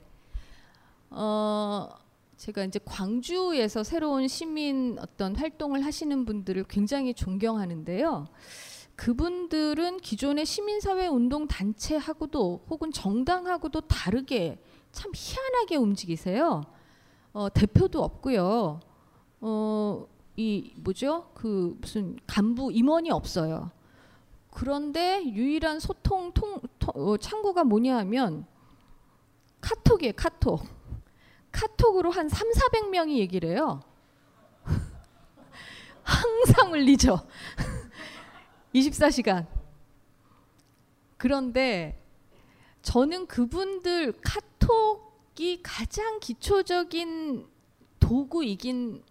어, 제가 이제 광주에서 새로운 시민 어떤 활동을 하시는 분들을 굉장히 존경하는데요. 그분들은 기존의 시민사회 운동 단체하고도 혹은 정당하고도 다르게 참 희한하게 움직이세요. 어, 대표도 없고요. 어, 이 뭐죠? 그 무슨 간부 임원이 없어요. 그런데 유일한 소통 통, 통- 어, 창구가 뭐냐 하면 카톡이에요. 카톡. 카톡으로 한 3, 400명이 얘기를 해요. 항상 울리죠. 24시간. 그런데 저는 그분들 카톡 이 가장 기초적인 도구이긴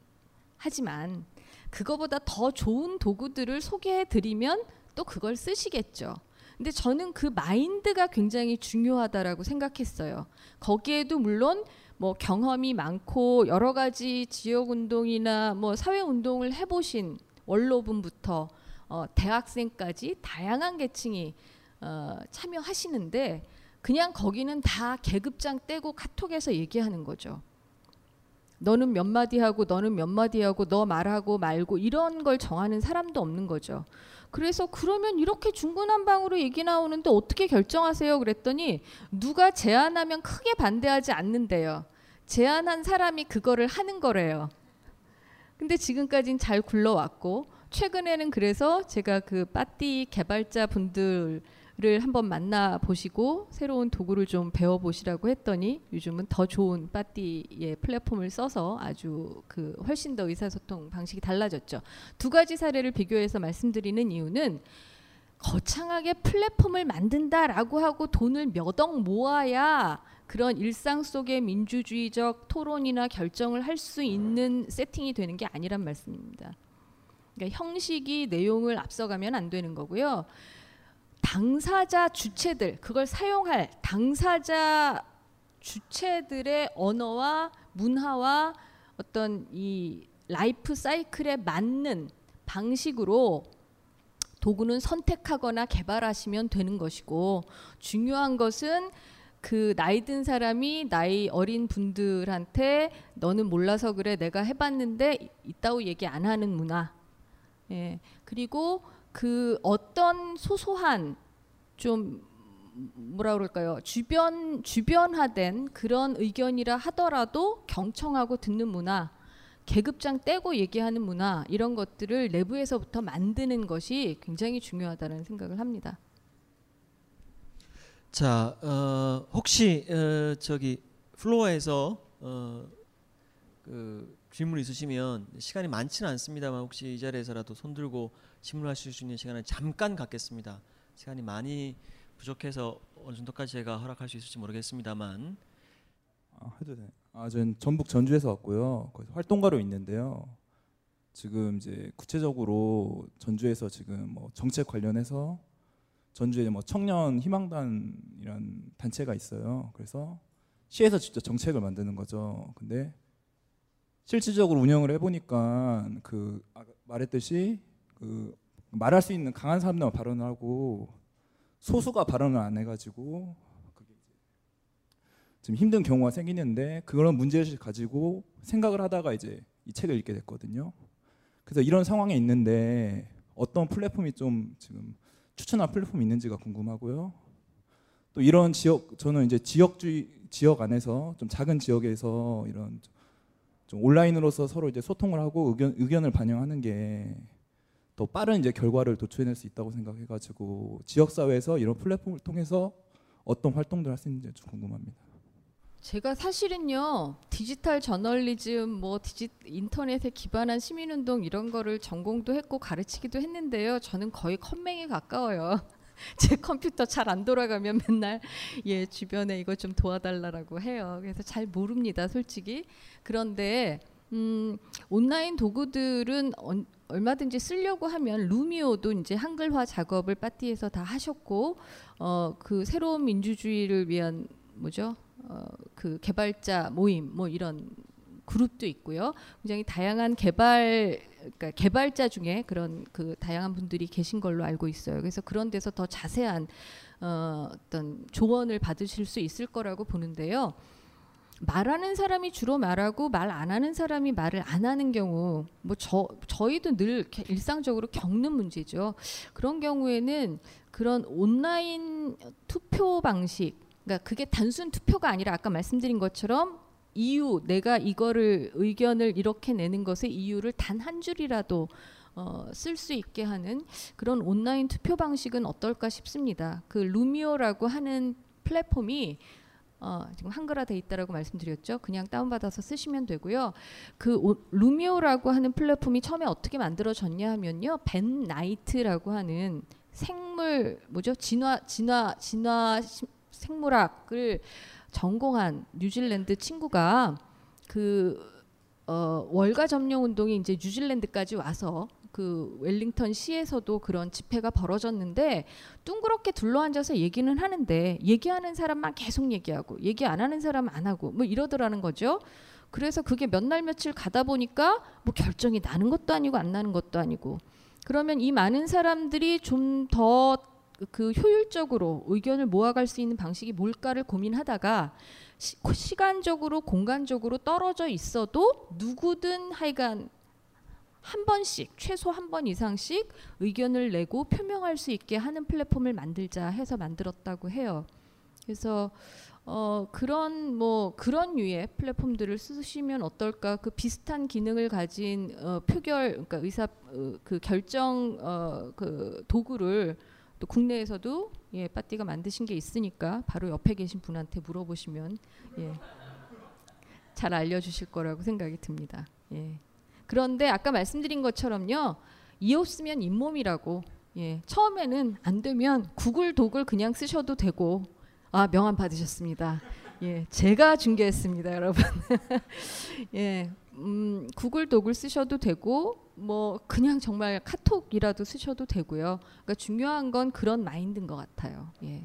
하지만 그거보다 더 좋은 도구들을 소개해 드리면 또 그걸 쓰시겠죠. 근데 저는 그 마인드가 굉장히 중요하다라고 생각했어요. 거기에도 물론 뭐 경험이 많고 여러 가지 지역 운동이나 뭐 사회 운동을 해보신 원로분부터 어, 대학생까지 다양한 계층이 어, 참여하시는데 그냥 거기는 다 계급장 떼고 카톡에서 얘기하는 거죠. 너는 몇 마디 하고 너는 몇 마디 하고 너 말하고 말고 이런 걸 정하는 사람도 없는 거죠. 그래서 그러면 이렇게 중구난방으로 얘기 나오는데 어떻게 결정하세요? 그랬더니 누가 제안하면 크게 반대하지 않는데요. 제안한 사람이 그거를 하는 거래요. 근데 지금까지는 잘 굴러왔고 최근에는 그래서 제가 그 빠띠 개발자 분들을 를 한번 만나 보시고 새로운 도구를 좀 배워 보시라고 했더니 요즘은 더 좋은 빠띠의 플랫폼을 써서 아주 그 훨씬 더 의사소통 방식이 달라졌죠. 두 가지 사례를 비교해서 말씀드리는 이유는 거창하게 플랫폼을 만든다라고 하고 돈을 몇 억 모아야 그런 일상 속의 민주주의적 토론이나 결정을 할 수 있는 세팅이 되는 게 아니란 말씀입니다. 그러니까 형식이 내용을 앞서가면 안 되는 거고요. 당사자 주체들 그걸 사용할 당사자 주체들의 언어와 문화와 어떤 이 라이프 사이클에 맞는 방식으로 도구는 선택하거나 개발하시면 되는 것이고 중요한 것은 그 나이 든 사람이 나이 어린 분들한테 너는 몰라서 그래 내가 해봤는데 있다고 얘기 안 하는 문화. 예. 그리고 그 어떤 소소한 좀 뭐라 그럴까요 주변 주변화된 그런 의견이라 하더라도 경청하고 듣는 문화 계급장 떼고 얘기하는 문화 이런 것들을 내부에서부터 만드는 것이 굉장히 중요하다는 생각을 합니다.
자, 어, 혹시 어, 저기 플로어에서 어, 그 질문 있으시면 시간이 많지는 않습니다만 혹시 이 자리에서라도 손 들고 질문하실 수 있는 시간을 잠깐 갖겠습니다. 시간이 많이 부족해서 어느 정도까지 제가 허락할 수 있을지 모르겠습니다만
아, 해도 돼. 아, 전 전북 전주에서 왔고요. 거기서 활동가로 있는데요. 지금 이제 구체적으로 전주에서 지금 뭐 정책 관련해서 전주에 뭐 청년 희망단이란 단체가 있어요. 그래서 시에서 직접 정책을 만드는 거죠. 근데 실질적으로 운영을 해보니까 그 아까 말했듯이 그 말할 수 있는 강한 사람들만 발언을 하고 소수가 발언을 안 해가지고 좀 힘든 경우가 생기는데 그런 문제를 가지고 생각을 하다가 이제 이 책을 읽게 됐거든요. 그래서 이런 상황에 있는데 어떤 플랫폼이 좀 지금 추천할 플랫폼이 있는지가 궁금하고요. 또 이런 지역 저는 이제 지역주의 지역 안에서 좀 작은 지역에서 이런 좀 온라인으로서 서로 이제 소통을 하고 의견 의견을 반영하는 게 더 빠른 이제 결과를 도출해낼 수 있다고 생각해가지고 지역 사회에서 이런 플랫폼을 통해서 어떤 활동들 할 수 있는지 좀 궁금합니다.
제가 사실은요 디지털 저널리즘 뭐 디지 인터넷에 기반한 시민운동 이런 거를 전공도 했고 가르치기도 했는데요. 저는 거의 컴맹에 가까워요. 제 컴퓨터 잘 안 돌아가면 맨날 예 주변에 이거 좀 도와달라라고 해요. 그래서 잘 모릅니다 솔직히. 그런데 음 온라인 도구들은 언- 얼마든지 쓰려고 하면 루미오도 이제 한글화 작업을 빠띠에서 다 하셨고 어 그 새로운 민주주의를 위한 뭐죠 어, 그 개발자 모임 뭐 이런 그룹도 있고요. 굉장히 다양한 개발 그러니까 개발자 중에 그런 그 다양한 분들이 계신 걸로 알고 있어요. 그래서 그런 데서 더 자세한 어, 어떤 조언을 받으실 수 있을 거라고 보는데요. 말하는 사람이 주로 말하고 말 안 하는 사람이 말을 안 하는 경우 뭐 저 저희도 늘 일상적으로 겪는 문제죠. 그런 경우에는 그런 온라인 투표 방식 그러니까 그게 단순 투표가 아니라 아까 말씀드린 것처럼 이유 내가 이거를 의견을 이렇게 내는 것의 이유를 단 한 줄이라도 어, 쓸 수 있게 하는 그런 온라인 투표 방식은 어떨까 싶습니다. 그 루미오라고 하는 플랫폼이 어, 지금 한글화돼 있다라고 말씀드렸죠. 그냥 다운받아서 쓰시면 되고요. 그 오- 루미오라고 하는 플랫폼이 처음에 어떻게 만들어졌냐 하면요. 벤 나이트라고 하는 생물 뭐죠? 진화 진화 진화 시- 생물학을 전공한 뉴질랜드 친구가 그 어, 월가 점령 운동이 이제 뉴질랜드까지 와서 그 웰링턴 시에서도 그런 집회가 벌어졌는데 둥그렇게 둘러앉아서 얘기는 하는데 얘기하는 사람만 계속 얘기하고 얘기 안 하는 사람 안 하고 뭐 이러더라는 거죠. 그래서 그게 몇 날 며칠 가다 보니까 뭐 결정이 나는 것도 아니고 안 나는 것도 아니고 그러면 이 많은 사람들이 좀 더 그 효율적으로 의견을 모아갈 수 있는 방식이 뭘까를 고민하다가 시, 시간적으로 공간적으로 떨어져 있어도 누구든 하여간 한 번씩 최소 한 번 이상씩 의견을 내고 표명할 수 있게 하는 플랫폼을 만들자 해서 만들었다고 해요. 그래서 어 그런 뭐 그런 류의 플랫폼들을 쓰시면 어떨까 그 비슷한 기능을 가진 어 표결 그러니까 의사 어, 그 결정 어 그 도구를 또 국내에서도 예, 빠띠가 만드신 게 있으니까 바로 옆에 계신 분한테 물어보시면 예, 잘 알려 주실 거라고 생각이 듭니다. 예. 그런데 아까 말씀드린 것처럼요, 이 없으면 잇몸이라고. 예, 처음에는 안 되면 구글 독을 그냥 쓰셔도 되고, 아 명함 받으셨습니다. 예, 제가 중개했습니다, 여러분. 예, 음, 구글 독을 쓰셔도 되고, 뭐 그냥 정말 카톡이라도 쓰셔도 되고요. 그러니까 중요한 건 그런 마인드인 것 같아요. 예.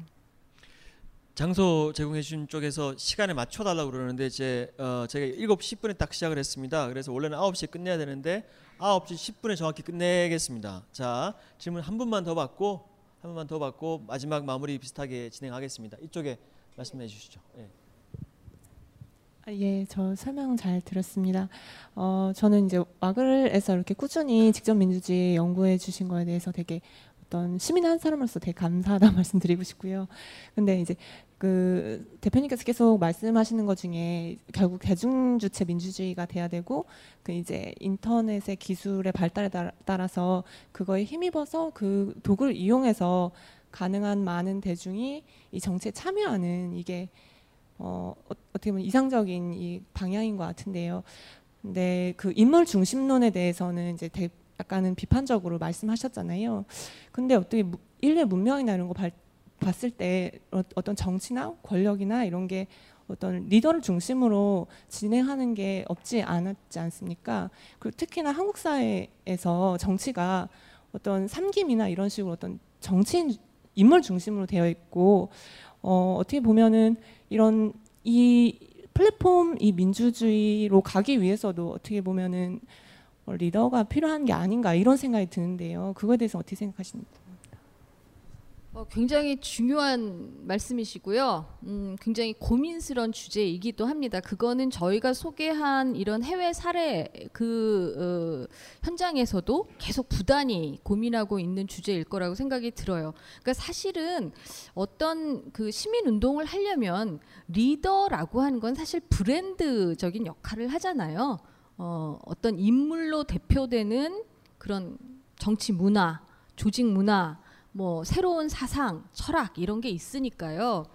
장소 제공해 주신 쪽에서 시간에 맞춰 달라고 그러는데 이제 어 제가 7시 10분에 딱 시작을 했습니다. 그래서 원래는 9시에 끝내야 되는데 9시 10분에 정확히 끝내겠습니다. 자, 질문 한 분만 더 받고 한 분만 더 받고 마지막 마무리 비슷하게 진행하겠습니다. 이쪽에 말씀해 주시죠. 예.
아, 예, 저 설명 잘 들었습니다. 어, 저는 이제 와글에서 이렇게 꾸준히 직접 민주주의 연구해 주신 거에 대해서 되게 어떤 시민 한 사람으로서 되게 감사하다 말씀드리고 싶고요. 근데 이제 그 대표님께서 계속 말씀하시는 것 중에 결국 대중 주체 민주주의가 돼야 되고 그 이제 인터넷의 기술의 발달에 따라- 따라서 그거에 힘입어서 그 도구를 이용해서 가능한 많은 대중이 이 정치에 참여하는 이게 어, 어- 어떻게 보면 이상적인 이 방향인 것 같은데요. 근데 그 인물 중심론에 대해서는 이제 대- 약간은 비판적으로 말씀하셨잖아요. 근데 어떻게 무- 인류의 문명이나 이런 거 발- 봤을 때 어- 어떤 정치나 권력이나 이런 게 어떤 리더를 중심으로 진행하는 게 없지 않았지 않습니까? 그리고 특히나 한국 사회에서 정치가 어떤 삼김이나 이런 식으로 어떤 정치인 인물 중심으로 되어 있고 어, 어떻게 보면은 이런 이 플랫폼 이 민주주의로 가기 위해서도 어떻게 보면은 어, 리더가 필요한 게 아닌가 이런 생각이 드는데요. 그거에 대해서 어떻게 생각하십니까?
어, 굉장히 중요한 말씀이시고요. 음, 굉장히 고민스러운 주제이기도 합니다. 그거는 저희가 소개한 이런 해외 사례 그 어, 현장에서도 계속 부단히 고민하고 있는 주제일 거라고 생각이 들어요. 그러니까 사실은 어떤 그 시민 운동을 하려면 리더라고 하는 건 사실 브랜드적인 역할을 하잖아요. 어, 어떤 인물로 대표되는 그런 정치 문화, 조직 문화, 뭐 새로운 사상, 철학 이런 게 있으니까요.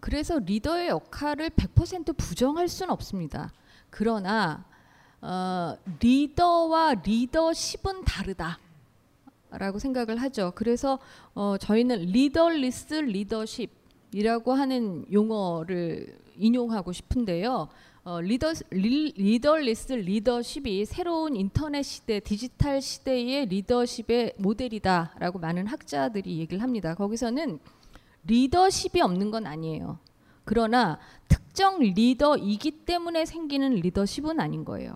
그래서 리더의 역할을 100% 부정할 수는 없습니다. 그러나 어, 리더와 리더십은 다르다 라고 생각을 하죠. 그래서 어, 저희는 leaderless 리더십이라고 하는 용어를 인용하고 싶은데요. 어, 리더 리, leaderless 리더십이 새로운 인터넷 시대, 디지털 시대의 리더십의 모델이다라고 많은 학자들이 얘기를 합니다. 거기서는 리더십이 없는 건 아니에요. 그러나 특정 리더이기 때문에 생기는 리더십은 아닌 거예요.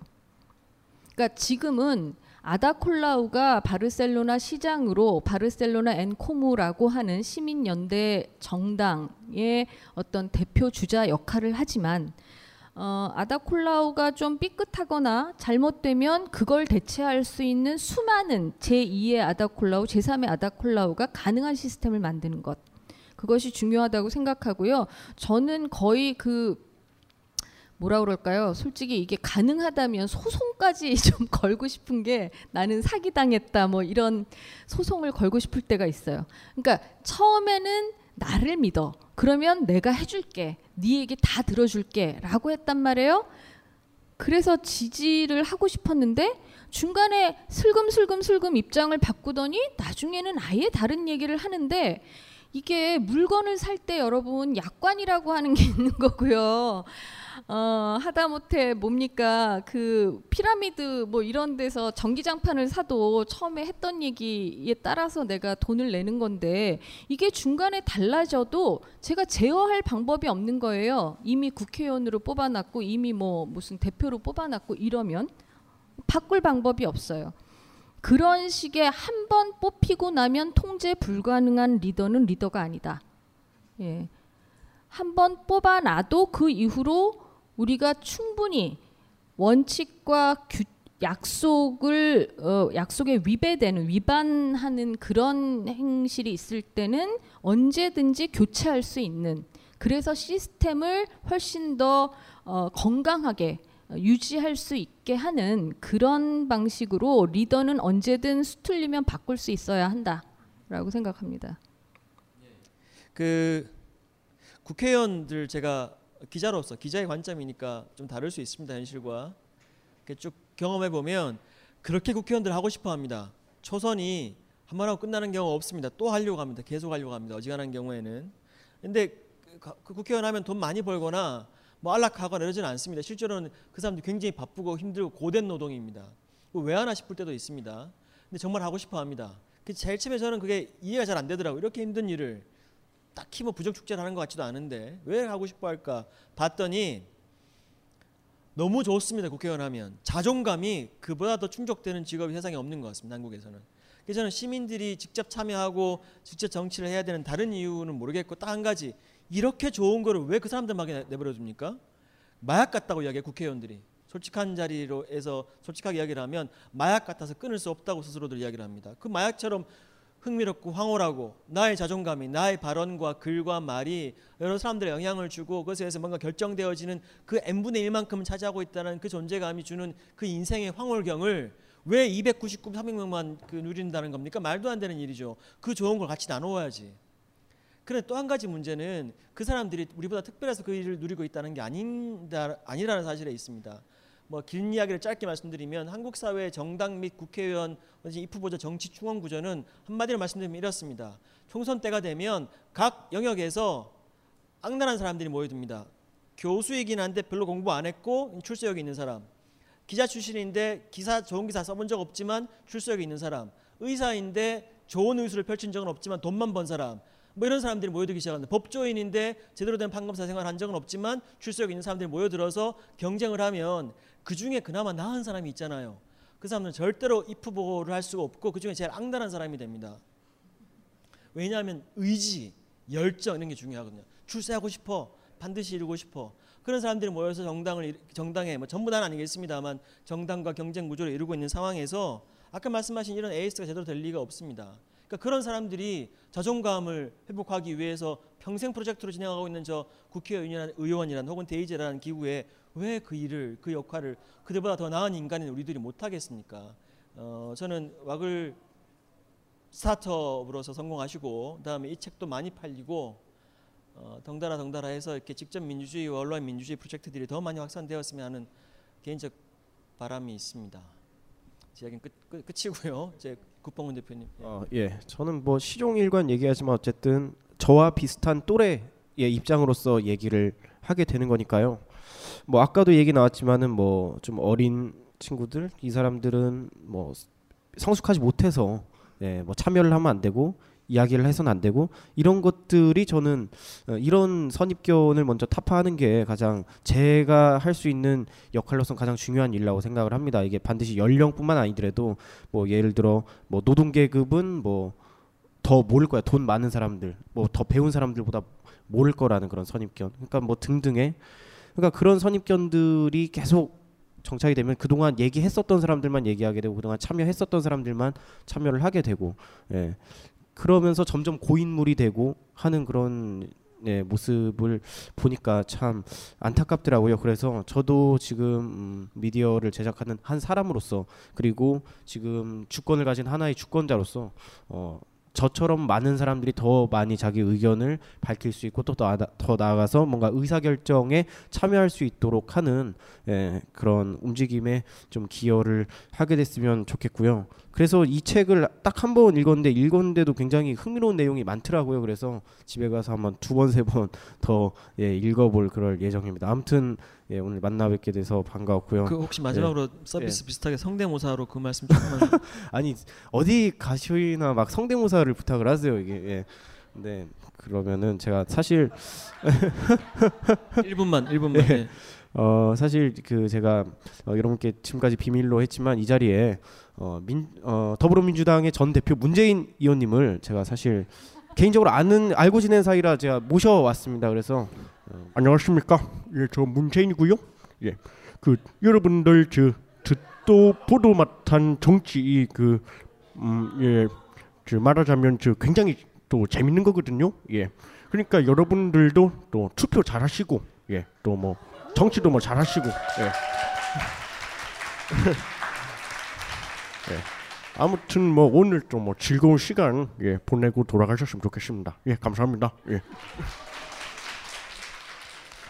그러니까 지금은 아다 콜라우가 바르셀로나 시장으로 바르셀로나 엔코무라고 하는 시민연대 정당의 어떤 대표 주자 역할을 하지만 어, 아다콜라우가 좀 삐끗하거나 잘못되면 그걸 대체할 수 있는 수많은 제2의 아다콜라우, 제3의 아다콜라우가 가능한 시스템을 만드는 것. 그것이 중요하다고 생각하고요. 저는 거의 그 뭐라 그럴까요? 솔직히 이게 가능하다면 소송까지 좀 걸고 싶은 게 나는 사기당했다 뭐 이런 소송을 걸고 싶을 때가 있어요. 그러니까 처음에는 나를 믿어. 그러면 내가 해줄게. 네 얘기 다 들어줄게라고 했단 말이에요. 그래서 지지를 하고 싶었는데 중간에 슬금슬금슬금 입장을 바꾸더니 나중에는 아예 다른 얘기를 하는데 이게 물건을 살 때 여러분 약관이라고 하는 게 있는 거고요. 어, 하다못해 뭡니까 그 피라미드 뭐 이런 데서 전기장판을 사도 처음에 했던 얘기에 따라서 내가 돈을 내는 건데 이게 중간에 달라져도 제가 제어할 방법이 없는 거예요. 이미 국회의원으로 뽑아놨고 이미 뭐 무슨 대표로 뽑아놨고 이러면 바꿀 방법이 없어요. 그런 식의 한 번 뽑히고 나면 통제 불가능한 리더는 리더가 아니다. 예. 한 번 뽑아놔도 그 이후로 우리가 충분히 원칙과 규, 약속을 어, 약속에 위배되는 위반하는 그런 행실이 있을 때는 언제든지 교체할 수 있는 그래서 시스템을 훨씬 더 어, 건강하게 유지할 수 있게 하는 그런 방식으로 리더는 언제든 수틀리면 바꿀 수 있어야 한다라고 생각합니다.
그 국회의원들 제가 기자로서 기자의 관점이니까 좀 다를 수 있습니다 현실과 이렇게 쭉 경험해 보면 그렇게 국회의원들 하고 싶어 합니다. 초선이 한 번 하고 끝나는 경우 없습니다. 또 하려고 합니다. 계속 하려고 합니다. 어지간한 경우에는. 근데 그, 그 국회의원 하면 돈 많이 벌거나 뭐 안락하거나 이러지는 않습니다. 실제로는 그 사람들 굉장히 바쁘고 힘들고 고된 노동입니다. 왜 하나 싶을 때도 있습니다. 근데 정말 하고 싶어 합니다. 그 제일 처음에 저는 그게 이해가 잘 안 되더라고요. 이렇게 힘든 일을 딱히 뭐 부정 축제를 하는 것 같지도 않은데 왜 하고 싶어 할까 봤더니 너무 좋습니다. 국회의원 하면 자존감이 그보다 더 충족되는 직업이 세상에 없는 것 같습니다. 한국에서는. 그래서 저는 시민들이 직접 참여하고 직접 정치를 해야 되는 다른 이유는 모르겠고 딱 한 가지 이렇게 좋은 거를 왜 그 사람들에게 내버려 둡니까? 마약 같다고 이야기해 국회의원들이 솔직한 자리로에서 솔직하게 이야기를 하면 마약 같아서 끊을 수 없다고 스스로들 이야기를 합니다. 그 마약처럼 흥미롭고 황홀하고 나의 자존감이 나의 발언과 글과 말이 여러 사람들에 영향을 주고 그것에 의해서 뭔가 결정되어지는 그 n분의 1만큼 차지하고 있다는 그 존재감이 주는 그 인생의 황홀경을 왜 299, 300명만 그 누린다는 겁니까? 말도 안 되는 일이죠. 그 좋은 걸 같이 나누어야지. 그런데 또 한 가지 문제는 그 사람들이 우리보다 특별해서 그 일을 누리고 있다는 게 아닌다, 아니라는 사실에 있습니다. 뭐 긴 이야기를 짧게 말씀드리면 한국 사회의 정당 및 국회의원 입 후보자 정치 충원 구조는 한마디로 말씀드리면 이렇습니다. 총선 때가 되면 각 영역에서 악랄한 사람들이 모여듭니다. 교수이긴 한데 별로 공부 안 했고 출세력이 있는 사람, 기자 출신인데 기사 좋은 기사 써본 적 없지만 출세력이 있는 사람, 의사인데 좋은 의술을 펼친 적은 없지만 돈만 번 사람, 뭐 이런 사람들이 모여들기 시작합니다. 법조인인데 제대로 된 판검사 생활 한 적은 없지만 출세력 있는 사람들이 모여들어서 경쟁을 하면 그 중에 그나마 나은 사람이 있잖아요. 그 사람은 절대로 입 후보를 할 수가 없고 그 중에 제일 악랄한 사람이 됩니다. 왜냐하면 의지, 열정 이런 게 중요하거든요. 출세하고 싶어, 반드시 이루고 싶어. 그런 사람들이 모여서 정당을 정당에 뭐 전부 다는 아니겠습니다만 정당과 경쟁 구조를 이루고 있는 상황에서 아까 말씀하신 이런 에이스가 제대로 될 리가 없습니다. 그러니까 그런 사람들이 자존감을 회복하기 위해서 평생 프로젝트로 진행하고 있는 저 국회의원이란 의원이란 혹은 대의제라는 기구에 왜 그 일을 그 역할을 그들보다 더 나은 인간인 우리들이 못 하겠습니까? 어, 저는 왁을 스타트업으로서 성공하시고 그다음에 이 책도 많이 팔리고 어, 덩달아 덩달아 해서 이렇게 직접 민주주의와 언론 민주주의 프로젝트들이 더 많이 확산되었으면 하는 개인적 바람이 있습니다. 제 이야기는 끝, 끝, 끝이고요. 제 국방원 대표님.
예. 어, 예. 저는 뭐 시종일관 얘기하지만 어쨌든 저와 비슷한 또래의 입장으로서 얘기를 하게 되는 거니까요. 뭐 아까도 얘기 나왔지만은 뭐 좀 어린 친구들 이 사람들은 뭐 성숙하지 못해서 예, 뭐 참여를 하면 안 되고 이야기를 해서는 안 되고 이런 것들이 저는 어, 이런 선입견을 먼저 타파하는 게 가장 제가 할 수 있는 역할로서 가장 중요한 일이라고 생각을 합니다. 이게 반드시 연령뿐만 아니더라도 뭐 예를 들어 뭐 노동 계급은 뭐 더 모를 거야 돈 많은 사람들 뭐 더 배운 사람들보다 모를 거라는 그런 선입견 그러니까 뭐 등등의 그러니까 그런 선입견들이 계속 정착이 되면 그동안 얘기했었던 사람들만 얘기하게 되고 그동안 참여했었던 사람들만 참여를 하게 되고 예. 그러면서 점점 고인물이 되고 하는 그런 네, 모습을 보니까 참 안타깝더라고요. 그래서 저도 지금 음, 미디어를 제작하는 한 사람으로서 그리고 지금 주권을 가진 하나의 주권자로서 어, 저처럼 많은 사람들이 더 많이 자기 의견을 밝힐 수 있고 또더 나아가서 뭔가 의사결정에 참여할 수 있도록 하는 예, 그런 움직임에 좀 기여를 하게 됐으면 좋겠고요. 그래서 이 책을 딱 한 번 읽었는데 읽었는데도 굉장히 흥미로운 내용이 많더라고요. 그래서 집에 가서 한번 두 번 세 번 더 예, 읽어볼 그럴 예정입니다. 아무튼 예, 오늘 만나 뵙게 돼서 반가웠고요.
그 혹시 마지막으로 예. 서비스 예. 비슷하게 성대모사로 그 말씀 조금만
아니 어디 가시나 막 성대모사를 부탁을 하세요 이게. 예. 네 그러면은 제가 사실
1분만 1분만.
어 사실 그 제가 어, 여러분께 지금까지 비밀로 했지만 이 자리에 어, 민, 어, 더불어민주당의 전 대표 문재인 의원님을 제가 사실 개인적으로 아는 알고 지낸 사이라 제가 모셔왔습니다. 그래서 어, 안녕하십니까? 예, 저 문재인이고요. 예, 그 여러분들 저 듣도 보도 못한 정치 그 음, 예, 저 말하자면 저 굉장히 또 재밌는 거거든요. 예, 그러니까 여러분들도 또 투표 잘하시고 예, 또뭐 정치도 뭐 잘하시고 예. 네. 아무튼 뭐 오늘 좀 뭐 즐거운 시간 예, 보내고 돌아가셨으면 좋겠습니다. 예, 감사합니다. 예.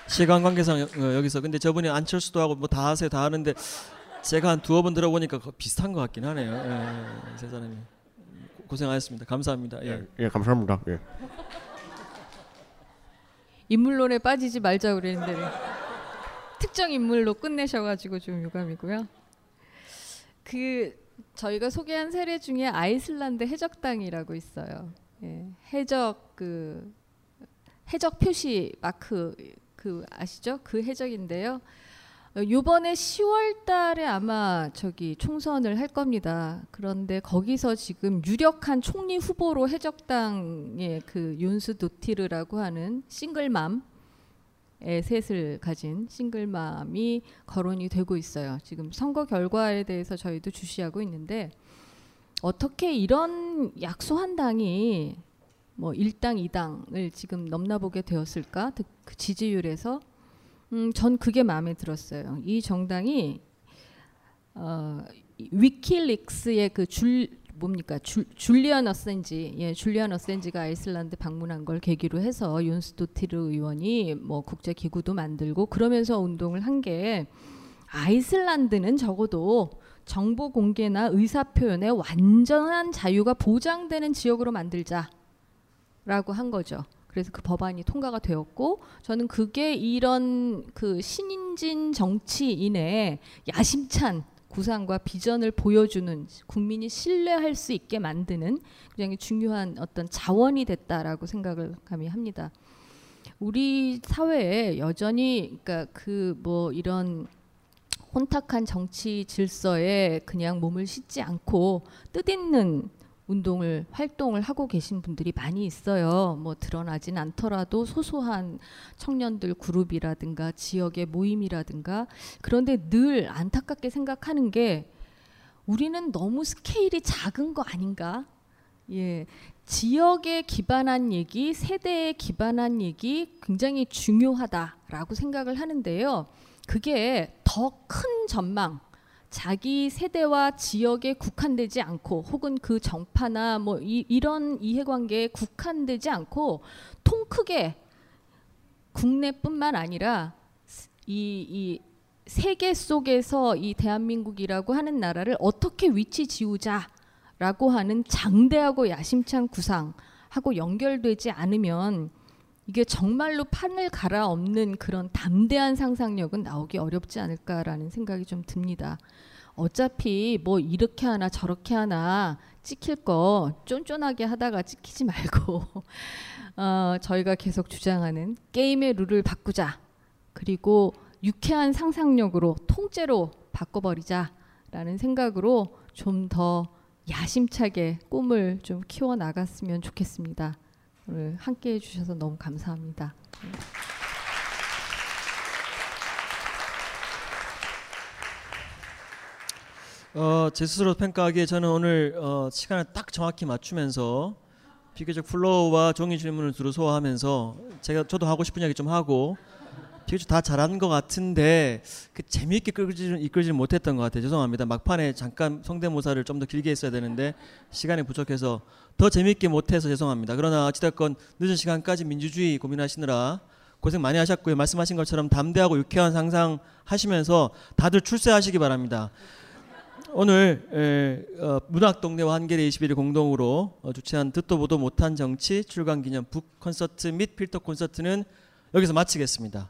시간 관계상 어, 여기서 근데 저분이 안철수도 하고 뭐 다 하세요 다 하는데 제가 한 두어 번 들어보니까 거- 비슷한 것 같긴 하네요. 예, 세 사람이 고- 고생하셨습니다. 감사합니다. 예.
예, 감사합니다. 예.
인물론에 빠지지 말자 그랬는데 특정 인물로 끝내셔가지고 좀 유감이고요. 그 저희가 소개한 사례 중에 아이슬란드 해적당이라고 있어요. 예, 해적 그 해적 표시 마크 그 아시죠? 그 해적인데요. 어, 요번에 10월 달에 아마 저기 총선을 할 겁니다. 그런데 거기서 지금 유력한 총리 후보로 해적당의 그 윤스 도티르라고 하는 싱글맘의 셋을 가진 싱글맘이 거론이 되고 있어요. 지금 선거 결과에 대해서 저희도 주시하고 있는데 어떻게 이런 약소한 당이 뭐 1당, 2당을 지금 넘나보게 되었을까? 그- 그 지지율에서 음, 전 그게 마음에 들었어요. 이 정당이 어, 이 위키릭스의 그 줄 뭡니까 줄, 줄리안 어센지 예 줄리안 어센지가 아이슬란드 방문한 걸 계기로 해서 윤스 도티르 의원이 뭐 국제 기구도 만들고 그러면서 운동을 한 게 아이슬란드는 적어도 정보 공개나 의사 표현의 완전한 자유가 보장되는 지역으로 만들자라고 한 거죠. 그래서 그 법안이 통과가 되었고 저는 그게 이런 그 신인진 정치인의 야심찬 구상과 비전을 보여주는 국민이 신뢰할 수 있게 만드는 굉장히 중요한 어떤 자원이 됐다라고 생각을 감히 합니다. 우리 사회에 여전히 그러니까 그 뭐 이런 혼탁한 정치 질서에 그냥 몸을 싣지 않고 뜻있는 운동을 활동을 하고 계신 분들이 많이 있어요. 뭐 드러나진 않더라도 소소한 청년들 그룹이라든가 지역의 모임이라든가 그런데 늘 안타깝게 생각하는 게 우리는 너무 스케일이 작은 거 아닌가? 예. 지역에 기반한 얘기, 세대에 기반한 얘기 굉장히 중요하다라고 생각을 하는데요. 그게 더 큰 전망, 자기 세대와 지역에 국한되지 않고 혹은 그 정파나 뭐 이, 이런 이해관계에 국한되지 않고 통 크게 국내뿐만 아니라 이, 이 세계 속에서 이 대한민국이라고 하는 나라를 어떻게 위치 지우자라고 하는 장대하고 야심찬 구상하고 연결되지 않으면 이게 정말로 판을 갈아엎는 그런 담대한 상상력은 나오기 어렵지 않을까라는 생각이 좀 듭니다. 어차피 뭐 이렇게 하나 저렇게 하나 찍힐 거 쫀쫀하게 하다가 찍히지 말고 어, 저희가 계속 주장하는 게임의 룰을 바꾸자 그리고 유쾌한 상상력으로 통째로 바꿔버리자라는 생각으로 좀 더 야심차게 꿈을 좀 키워 나갔으면 좋겠습니다. 오늘 함께 해주셔서 너무 감사합니다.
어, 제 스스로 평가하기에 저는 오늘 어, 시간을 딱 정확히 맞추면서 비교적 플로우와 종이 질문을 두루 소화하면서 제가 저도 하고 싶은 이야기 좀 하고 비교적 다 잘한 것 같은데 그 재미있게 이끌지, 이끌지 못했던 것 같아요. 죄송합니다. 막판에 잠깐 성대모사를 좀 더 길게 했어야 되는데 시간이 부족해서 더 재미있게 못해서 죄송합니다. 그러나 어찌됐건 늦은 시간까지 민주주의 고민하시느라 고생 많이 하셨고요. 말씀하신 것처럼 담대하고 유쾌한 상상 하시면서 다들 출세하시기 바랍니다. 오늘 에, 어, 문학동네와 한겨레 21일 공동으로 어, 주최한 듣도 보도 못한 정치 출간 기념 북 콘서트 및 필터 콘서트는 여기서 마치겠습니다.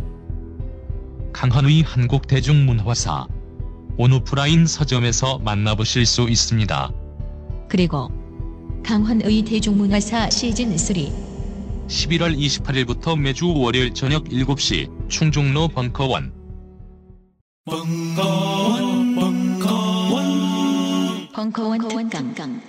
강헌의 한국대중문화사 온오프라인 서점에서 만나보실 수 있습니다.
그리고 강헌의 대중문화사 시즌 3
11월 28일부터 매주 월요일 저녁 7시 충중로 벙커원
벙커원 특강